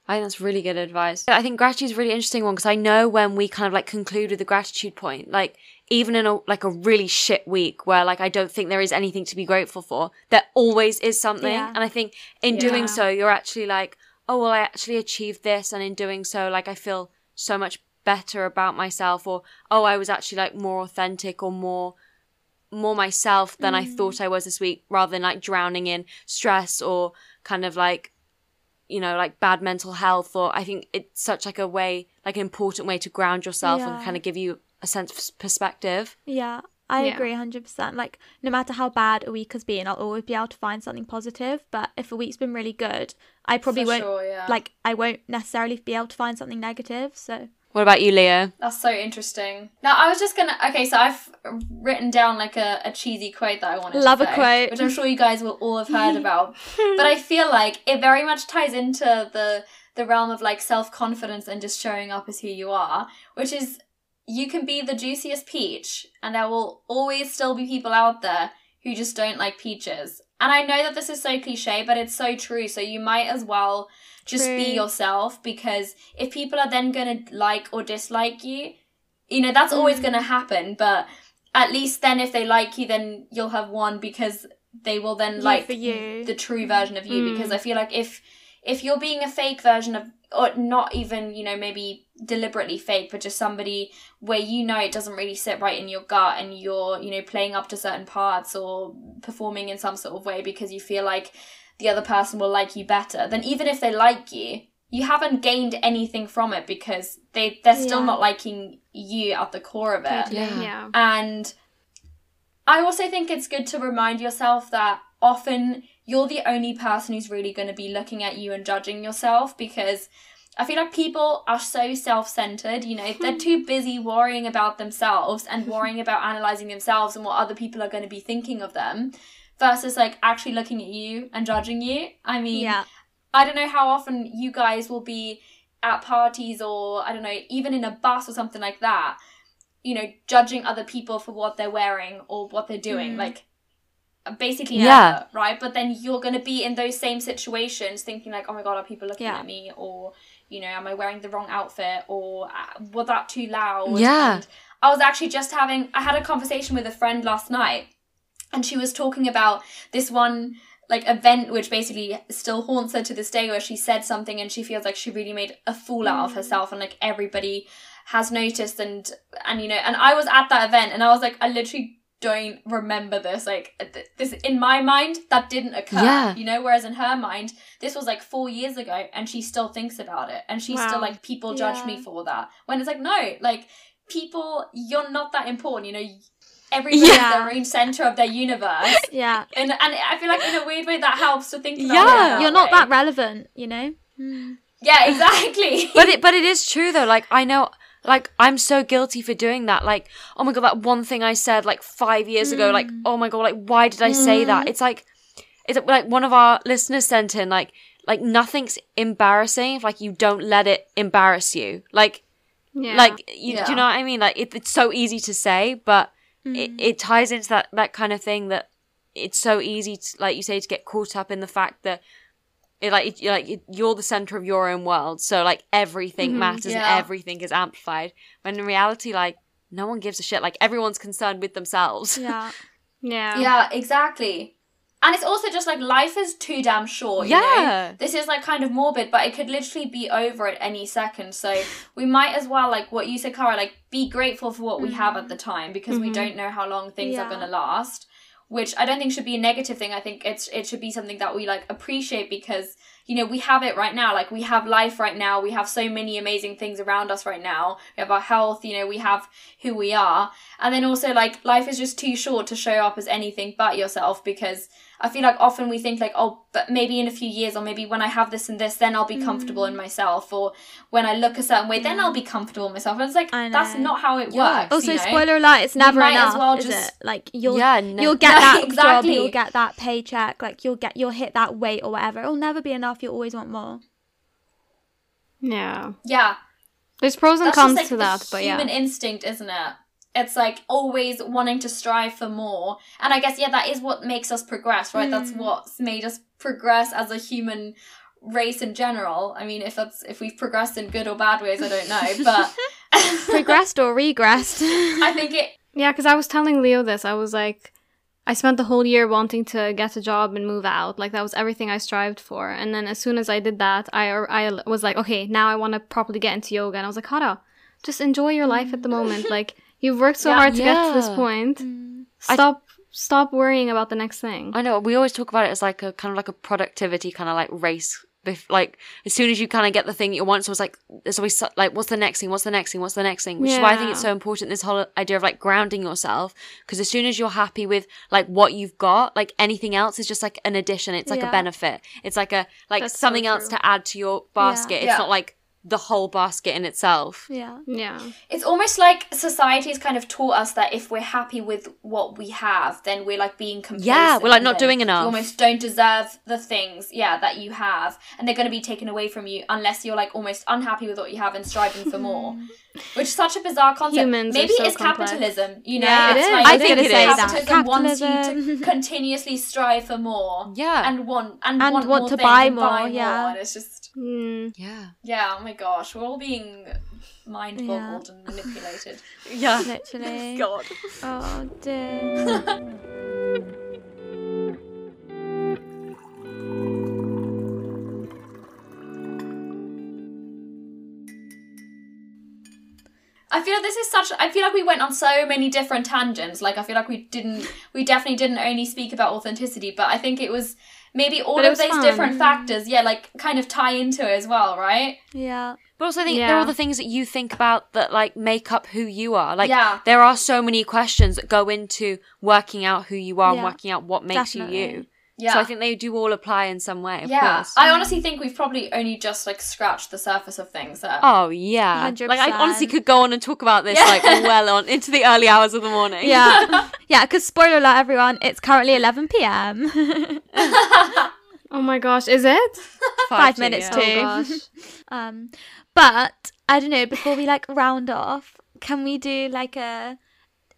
I think that's really good advice. I think gratitude is a really interesting one because I know when we kind of like conclude with the gratitude point, like even in a like a really shit week where like I don't think there is anything to be grateful for, there always is something. Yeah. And I think in Yeah. doing so, you're actually like, oh well, I actually achieved this, and in doing so, like I feel so much better about myself, or oh, I was actually like more authentic or more more myself than I mm. thought I was this week, rather than like drowning in stress or kind of like you know like bad mental health or i think it's such like a way like an important way to ground yourself and kind of give you a sense of perspective. Yeah, I Yeah. agree 100%. Like, no matter how bad a week has been, I'll always be able to find something positive. But if a week's been really good, I probably For won't, sure, yeah. like, I won't necessarily be able to find something negative. So, what about you leo That's so interesting. Now, I was just gonna. Okay, so I've written down like a, a cheesy quote that I wanted Love to a quote. which I'm sure you guys will all have heard *laughs* about. but I feel like it very much ties into the the realm of like self confidence and just showing up as who you are, which is you can be the juiciest peach, and there will always still be people out there who just don't like peaches. And I know that this is so cliche, but it's so true. So you might as well just be yourself because if people are then going to like or dislike you, you know, that's always Mm. going to happen. But at least then if they like you, then you'll have won because they will then You like the true version of you. Mm. Because I feel like if if you're being a fake version of or not even you know maybe deliberately fake but just somebody where you know it doesn't really sit right in your gut and you're you know playing up to certain parts or performing in some sort of way because you feel like the other person will like you better then even if they like you you haven't gained anything from it because they they're still Yeah. not liking you at the core of it Yeah. Yeah. and I also think it's good to remind yourself that often you're the only person who's really going to be looking at you and judging yourself because I feel like people are so self centered, you know, they're too busy worrying about themselves and worrying about analyzing themselves and what other people are going to be thinking of them versus like actually looking at you and judging you. I mean, yeah. I don't know how often you guys will be at parties or I don't know, even in a bus or something like that, you know, judging other people for what they're wearing or what they're doing. Mm. Like basically Yeah. ever, right? But then you're going to be in those same situations thinking like, oh my god, are people looking Yeah. at me? Or, you know, am I wearing the wrong outfit? Or uh, was that too loud? Yeah. And I was actually just having, I had a conversation with a friend last night and she was talking about this one like event which basically still haunts her to this day where she said something and she feels like she really made a fool out of herself and like everybody has noticed and and you know and I was at that event and I was like I literally don't remember this like th- this in my mind that didn't occur Yeah. you know whereas in her mind this was like 4 years ago and she still thinks about it and she's still like people judge me for that when it's like no like people you're not that important you know everybody's Yeah. their own center of their universe *laughs* Yeah. and and I feel like in a weird way that helps to think about Yeah. it that You're not way. that relevant, you know? Mm. yeah *laughs* exactly but it but it is true though like i know like i'm so guilty for doing that. Like oh my god that one thing i said like five years ago like mm. oh my god like why did i say that? Mm. It's like it's like one of our listeners sent in like like nothing's embarrassing if like you don't let it embarrass you. Like Yeah. like you, do you know what i mean? Like it, it's so easy to say but it, mm. it ties into that that kind of thing that it's so easy to like you say to get caught up in the fact that it like it, like it, you're the center of your own world so like everything matters Mm-hmm. Yeah. and everything is amplified when in reality like no one gives a shit like everyone's concerned with themselves Yeah. *laughs* yeah. yeah exactly and it's also just like life is too damn short you Yeah. know? this is like kind of morbid but it could literally be over at any second so we might as well like what you said Cara like be grateful for what we have at the time because we don't know how long things are going to last which I don't think should be a negative thing. I think it's it should be something that we like appreciate because you know we have it right now. Like we have life right now. We have so many amazing things around us right now. We have our health. You know we have who we are, and then also like life is just too short to show up as anything but yourself because I feel like often we think like oh but maybe in a few years or maybe when I have this and this then I'll be mm. comfortable in myself or when I look a certain way then I'll be comfortable in myself. And it's like that's not how it Yeah. works. Also, you know? spoiler alert, it's never might as enough, well is just- it? Like you'll Yeah, no- you'll get No, that exactly. *laughs* job, you'll get that paycheck, like you'll get you'll hit that weight or whatever. It'll never be enough. You'll always want more. Yeah. Yeah. There's pros and That's cons just like to the that, but yeah. human instinct, isn't it? It's like always wanting to strive for more. And I guess, yeah, that is what makes us progress, right? That's mm. what's made us progress as a human race in general. I mean, if that's if we've progressed in good or bad ways, I don't know. But *laughs* *laughs* Progressed or regressed? I think it *laughs* Yeah, because I was telling Leo this. I was like, I spent the whole year wanting to get a job and move out. Like that was everything I strived for. And then as soon as I did that, I I was like, okay, now I want to properly get into yoga. And I was like, Cara, just enjoy your life at the moment. Like you've worked so Yeah. hard to get to this point. Mm. I- Stop stop worrying about the next thing. I know we always talk about it as like a kind of like a productivity kind of like race. Bef- like as soon as you kind of get the thing you want, so it's like there's always so- like what's the next thing, what's the next thing, what's the next thing, which is why I think it's so important this whole idea of like grounding yourself because as soon as you're happy with like what you've got, like anything else is just like an addition. It's like Yeah. a benefit. It's like a like That's so something else to add to your basket. It's Yeah. not like the whole basket in itself. yeah. yeah. it's almost like society's kind of taught us that if we're happy with what we have, then we're like being complacent. Yeah, we're, like, not doing enough. You almost don't deserve the things, yeah, that you have, and they're going to be taken away from you unless you're like almost unhappy with what you have and striving for more. Mm-hmm. Which is such a bizarre concept. Humans are Maybe so it's complex. capitalism, you know? Yeah, it it's is. Like, I I was think gonna it say is. that capitalism wants you to *laughs* continuously strive for more. Yeah. And want and, And want, want more to things buy and more, yeah. And it's just Mm. Yeah. yeah, oh my gosh, we're all being mind boggled and manipulated. *laughs* Yeah. *laughs* Literally. God. Oh dear. I feel like this is such. I feel like we went on so many different tangents. Like I feel like we didn't. We definitely didn't only speak about authenticity, but I think it was maybe all But of was those fun. different mm. factors. Yeah, like kind of tie into it as well, right? Yeah. But also, I think there are all the things that you think about that like make up who you are. Like, Yeah. there are so many questions that go into working out who you are and working out what makes you you. Yeah. So I think they do all apply in some way. Of yeah. course. I honestly think we've probably only just like scratched the surface of things. There. Oh yeah, 100%. like I honestly could go on and talk about this Yeah. like well on into the early hours of the morning. Yeah. *laughs* yeah, because spoiler alert, everyone, it's currently 11 p.m. *laughs* Oh my gosh, is it? Five to, minutes yeah. to- Oh Two. gosh. *laughs* um, but I don't know, before we like round off, can we do like a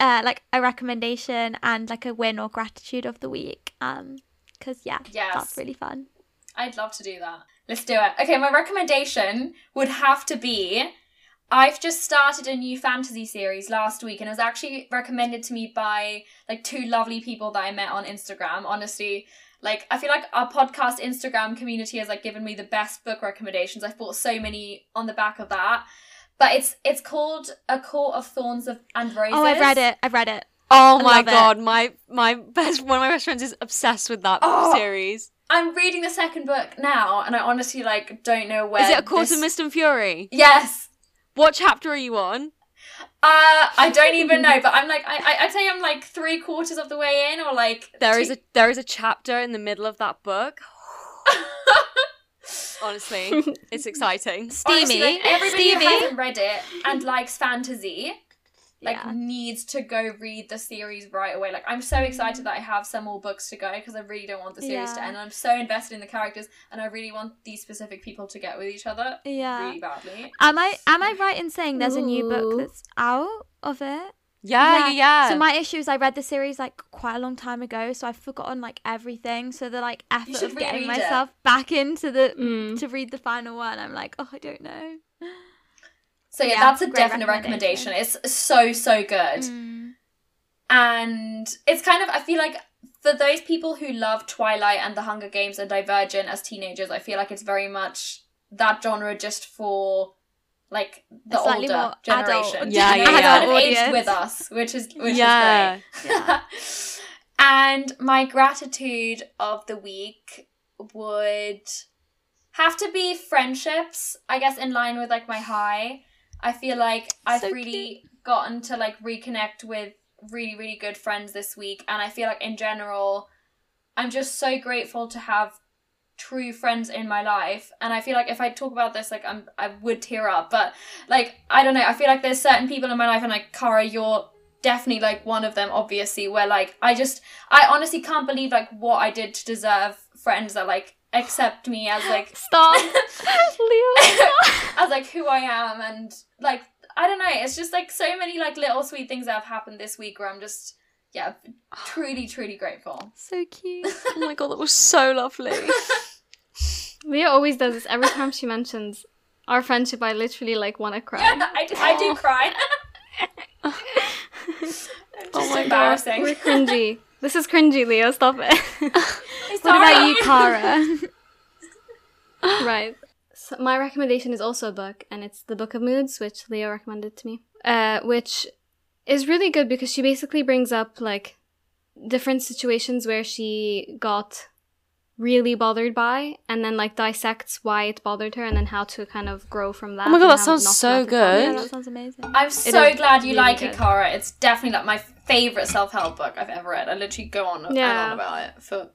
uh, like a recommendation and like a win or gratitude of the week. Um, because yeah, Yes. that's really fun. I'd love to do that. Let's do it. Okay, my recommendation would have to be I've just started a new fantasy series last week and it was actually recommended to me by like two lovely people that I met on Instagram. Honestly, like I feel like our podcast Instagram community has like given me the best book recommendations. I've bought so many on the back of that. But it's it's called A Court of Thorns of and Roses. Oh, I've read it. I've read it. Oh I my love it. god, my my best one of my best friends is obsessed with that Oh. series. I'm reading the second book now and I honestly like don't know where Is it a Court this... of mist and fury? Yes. What chapter are you on? Uh, I don't even know, but I'm like, I, I, I'd say I'm like three quarters of the way in, or like There two- is a there is a chapter in the middle of that book. *laughs* Honestly, *laughs* it's exciting. Steamy. Honestly, like, everybody Stevie. who hasn't read it and likes fantasy, like Yeah. needs to go read the series right away. Like I'm so excited that I have some more books to go because I really don't want the series to Yeah. end. I'm so invested in the characters, and I really want these specific people to get with each other Yeah. really badly. Am I am I right in saying there's a new book that's out of it? Yeah, yeah, yeah. So my issue is I read the series like quite a long time ago, so I've forgotten like everything. So the like effort of getting reread it. myself back into the Mm. to read the final one, I'm like, oh, I don't know. So yeah, Yeah, that's a definite recommendation. recommendation. It's so so good. Mm. and it's kind of i feel like for those people who love twilight and the hunger games and divergent as teenagers i feel like it's very much that genre just for like the A slightly older more generation adult- Yeah, You yeah, know, it's yeah. kind of aged with us which is which Yeah. is great *laughs* and my gratitude of the week would have to be friendships i guess in line with like my high i feel like i've So really gotten to like reconnect with really really good friends this week and i feel like in general i'm just so grateful to have true friends in my life and i feel like if i talk about this like i'm i would tear up but like i don't know i feel like there's certain people in my life and like Cara you're definitely like one of them obviously where like i just i honestly can't believe like what i did to deserve friends that like accept me as like *laughs* Stop, *laughs* Leo. as like who I am and like I don't know, it's just like so many like little sweet things that have happened this week where I'm just yeah, truly, truly grateful. So cute. oh my god, that was so lovely. *laughs* Leah always does this every time she mentions our friendship. I literally like want to cry. I, do, I do cry. It's Oh just my God. We're cringy. This is cringy, Leo. Stop it. What about you, Cara? *laughs* *laughs* right. So my recommendation is also a book, and it's the Book of Moods, which Leo recommended to me. Uh, which is really good because she basically brings up like different situations where she got really bothered by, and then like dissects why it bothered her, and then how to kind of grow from that. Oh my God, that sounds so let it bother yeah, good. that sounds amazing. I'm so glad you really like good. it, Cara. It's definitely like my favorite self help book I've ever read. I literally go on and on about it for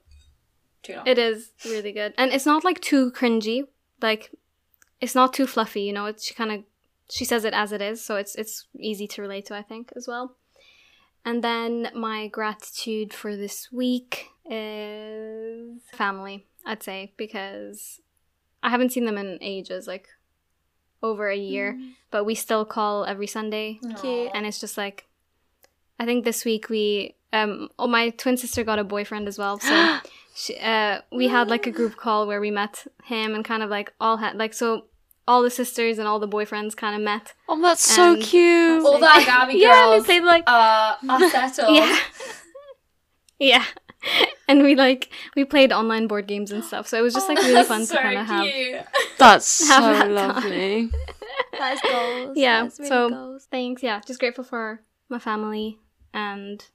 too long. It is really good, and it's not like too cringy. Like, it's not too fluffy. You know, it's she kind of she says it as it is, so it's it's easy to relate to. I think as well. And then my gratitude for this week is family. I'd say because I haven't seen them in ages, like over a year, mm. but we still call every Sunday Cute. and it's just like I think this week we um oh my twin sister got a boyfriend as well so *gasps* she, uh we had like a group call where we met him and kind of like all had like so all the sisters and all the boyfriends kind of met Oh, that's so And- cute. All the Agabi *laughs* yeah and we girls played like uh, are *laughs* settled. yeah yeah *laughs* and we like we played online board games and stuff so it was just like really fun so to kind of have cute. That's Have so that lovely. That is goals. Yeah, That's really so- goals. thanks yeah just grateful for my family and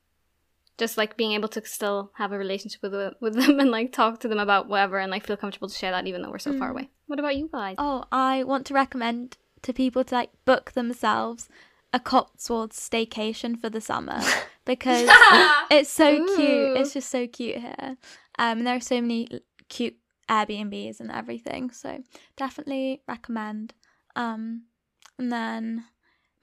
just like being able to still have a relationship with with them and like talk to them about whatever and like feel comfortable to share that even though we're so far away what about you guys Oh, I want to recommend to people to like book themselves a Cotswolds staycation for the summer *laughs* because *laughs* it's so cute. It's just so cute here. Um, and there are so many cute Airbnbs and everything, so definitely recommend. Um, and then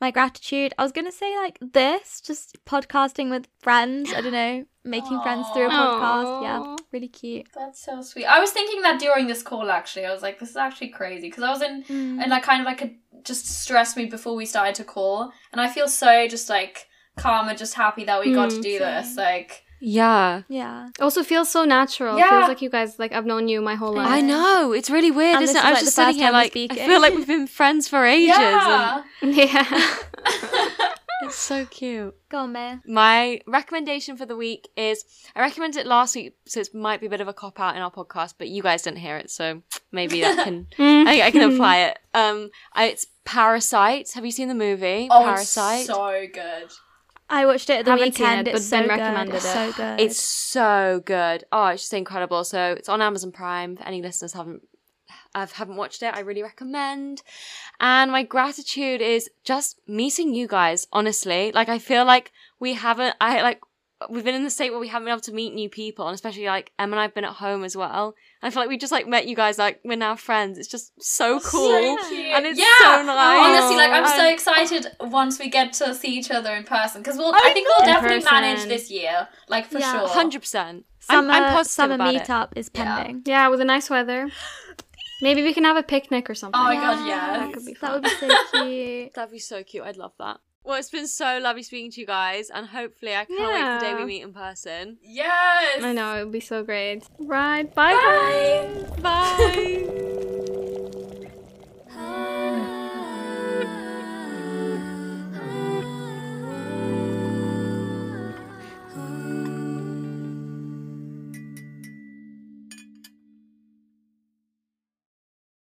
my gratitude. I was gonna say like this, just podcasting with friends. I don't know, making friends through a podcast. Yeah, really cute. That's so sweet. I was thinking that during this call actually. I was like, this is actually crazy because I was in Mm. and like kind of like it just stressed me before we started to call, and I feel so just like calm and just happy that we got to Mm, do this. Like, Yeah. Yeah. Also feels so natural. Yeah. Feels like you guys like I've known you my whole life. I know. It's really weird, And isn't this it? I is, was just the sitting here like I feel like we've been friends for ages. yeah. *laughs* Yeah. *laughs* It's so cute. Go on, man. My recommendation for the week is I recommended it last week, so it might be a bit of a cop out in our podcast, but you guys didn't hear it, so maybe that can *laughs* I, I can apply it. Um, I, it's Parasite. Have you seen the movie oh, Parasite? it's so good. I watched it at the Haven't weekend. it, it's so recommended good. It's it. so good. It's so good. Oh, it's just incredible. So it's on Amazon Prime. If any listeners haven't uh, haven't watched it, I really recommend. And my gratitude is just meeting you guys. Honestly, like I feel like we haven't. I like we've been in the state where we haven't been able to meet new people, and especially like Em and I've been at home as well. And I feel like we just like met you guys. Like we're now friends. It's just so cool. So cute. And it's yeah. so nice. Honestly, like I'm so excited once we get to see each other in person because we'll. I I, think we'll know. In definitely manage this year, like for Yeah. sure. Hundred percent. summer I'm, I'm positive summer about meetup is pending. yeah, with the nice weather. Maybe we can have a picnic or something. Oh my god, yes. That could be That would be so *laughs* cute. That'd be so cute. I'd love that. Well, it's been so lovely speaking to you guys, and hopefully, I can't wait for the day we meet in person. Yes. I know, it would be so great. Right, bye. Bye. Bye. *laughs*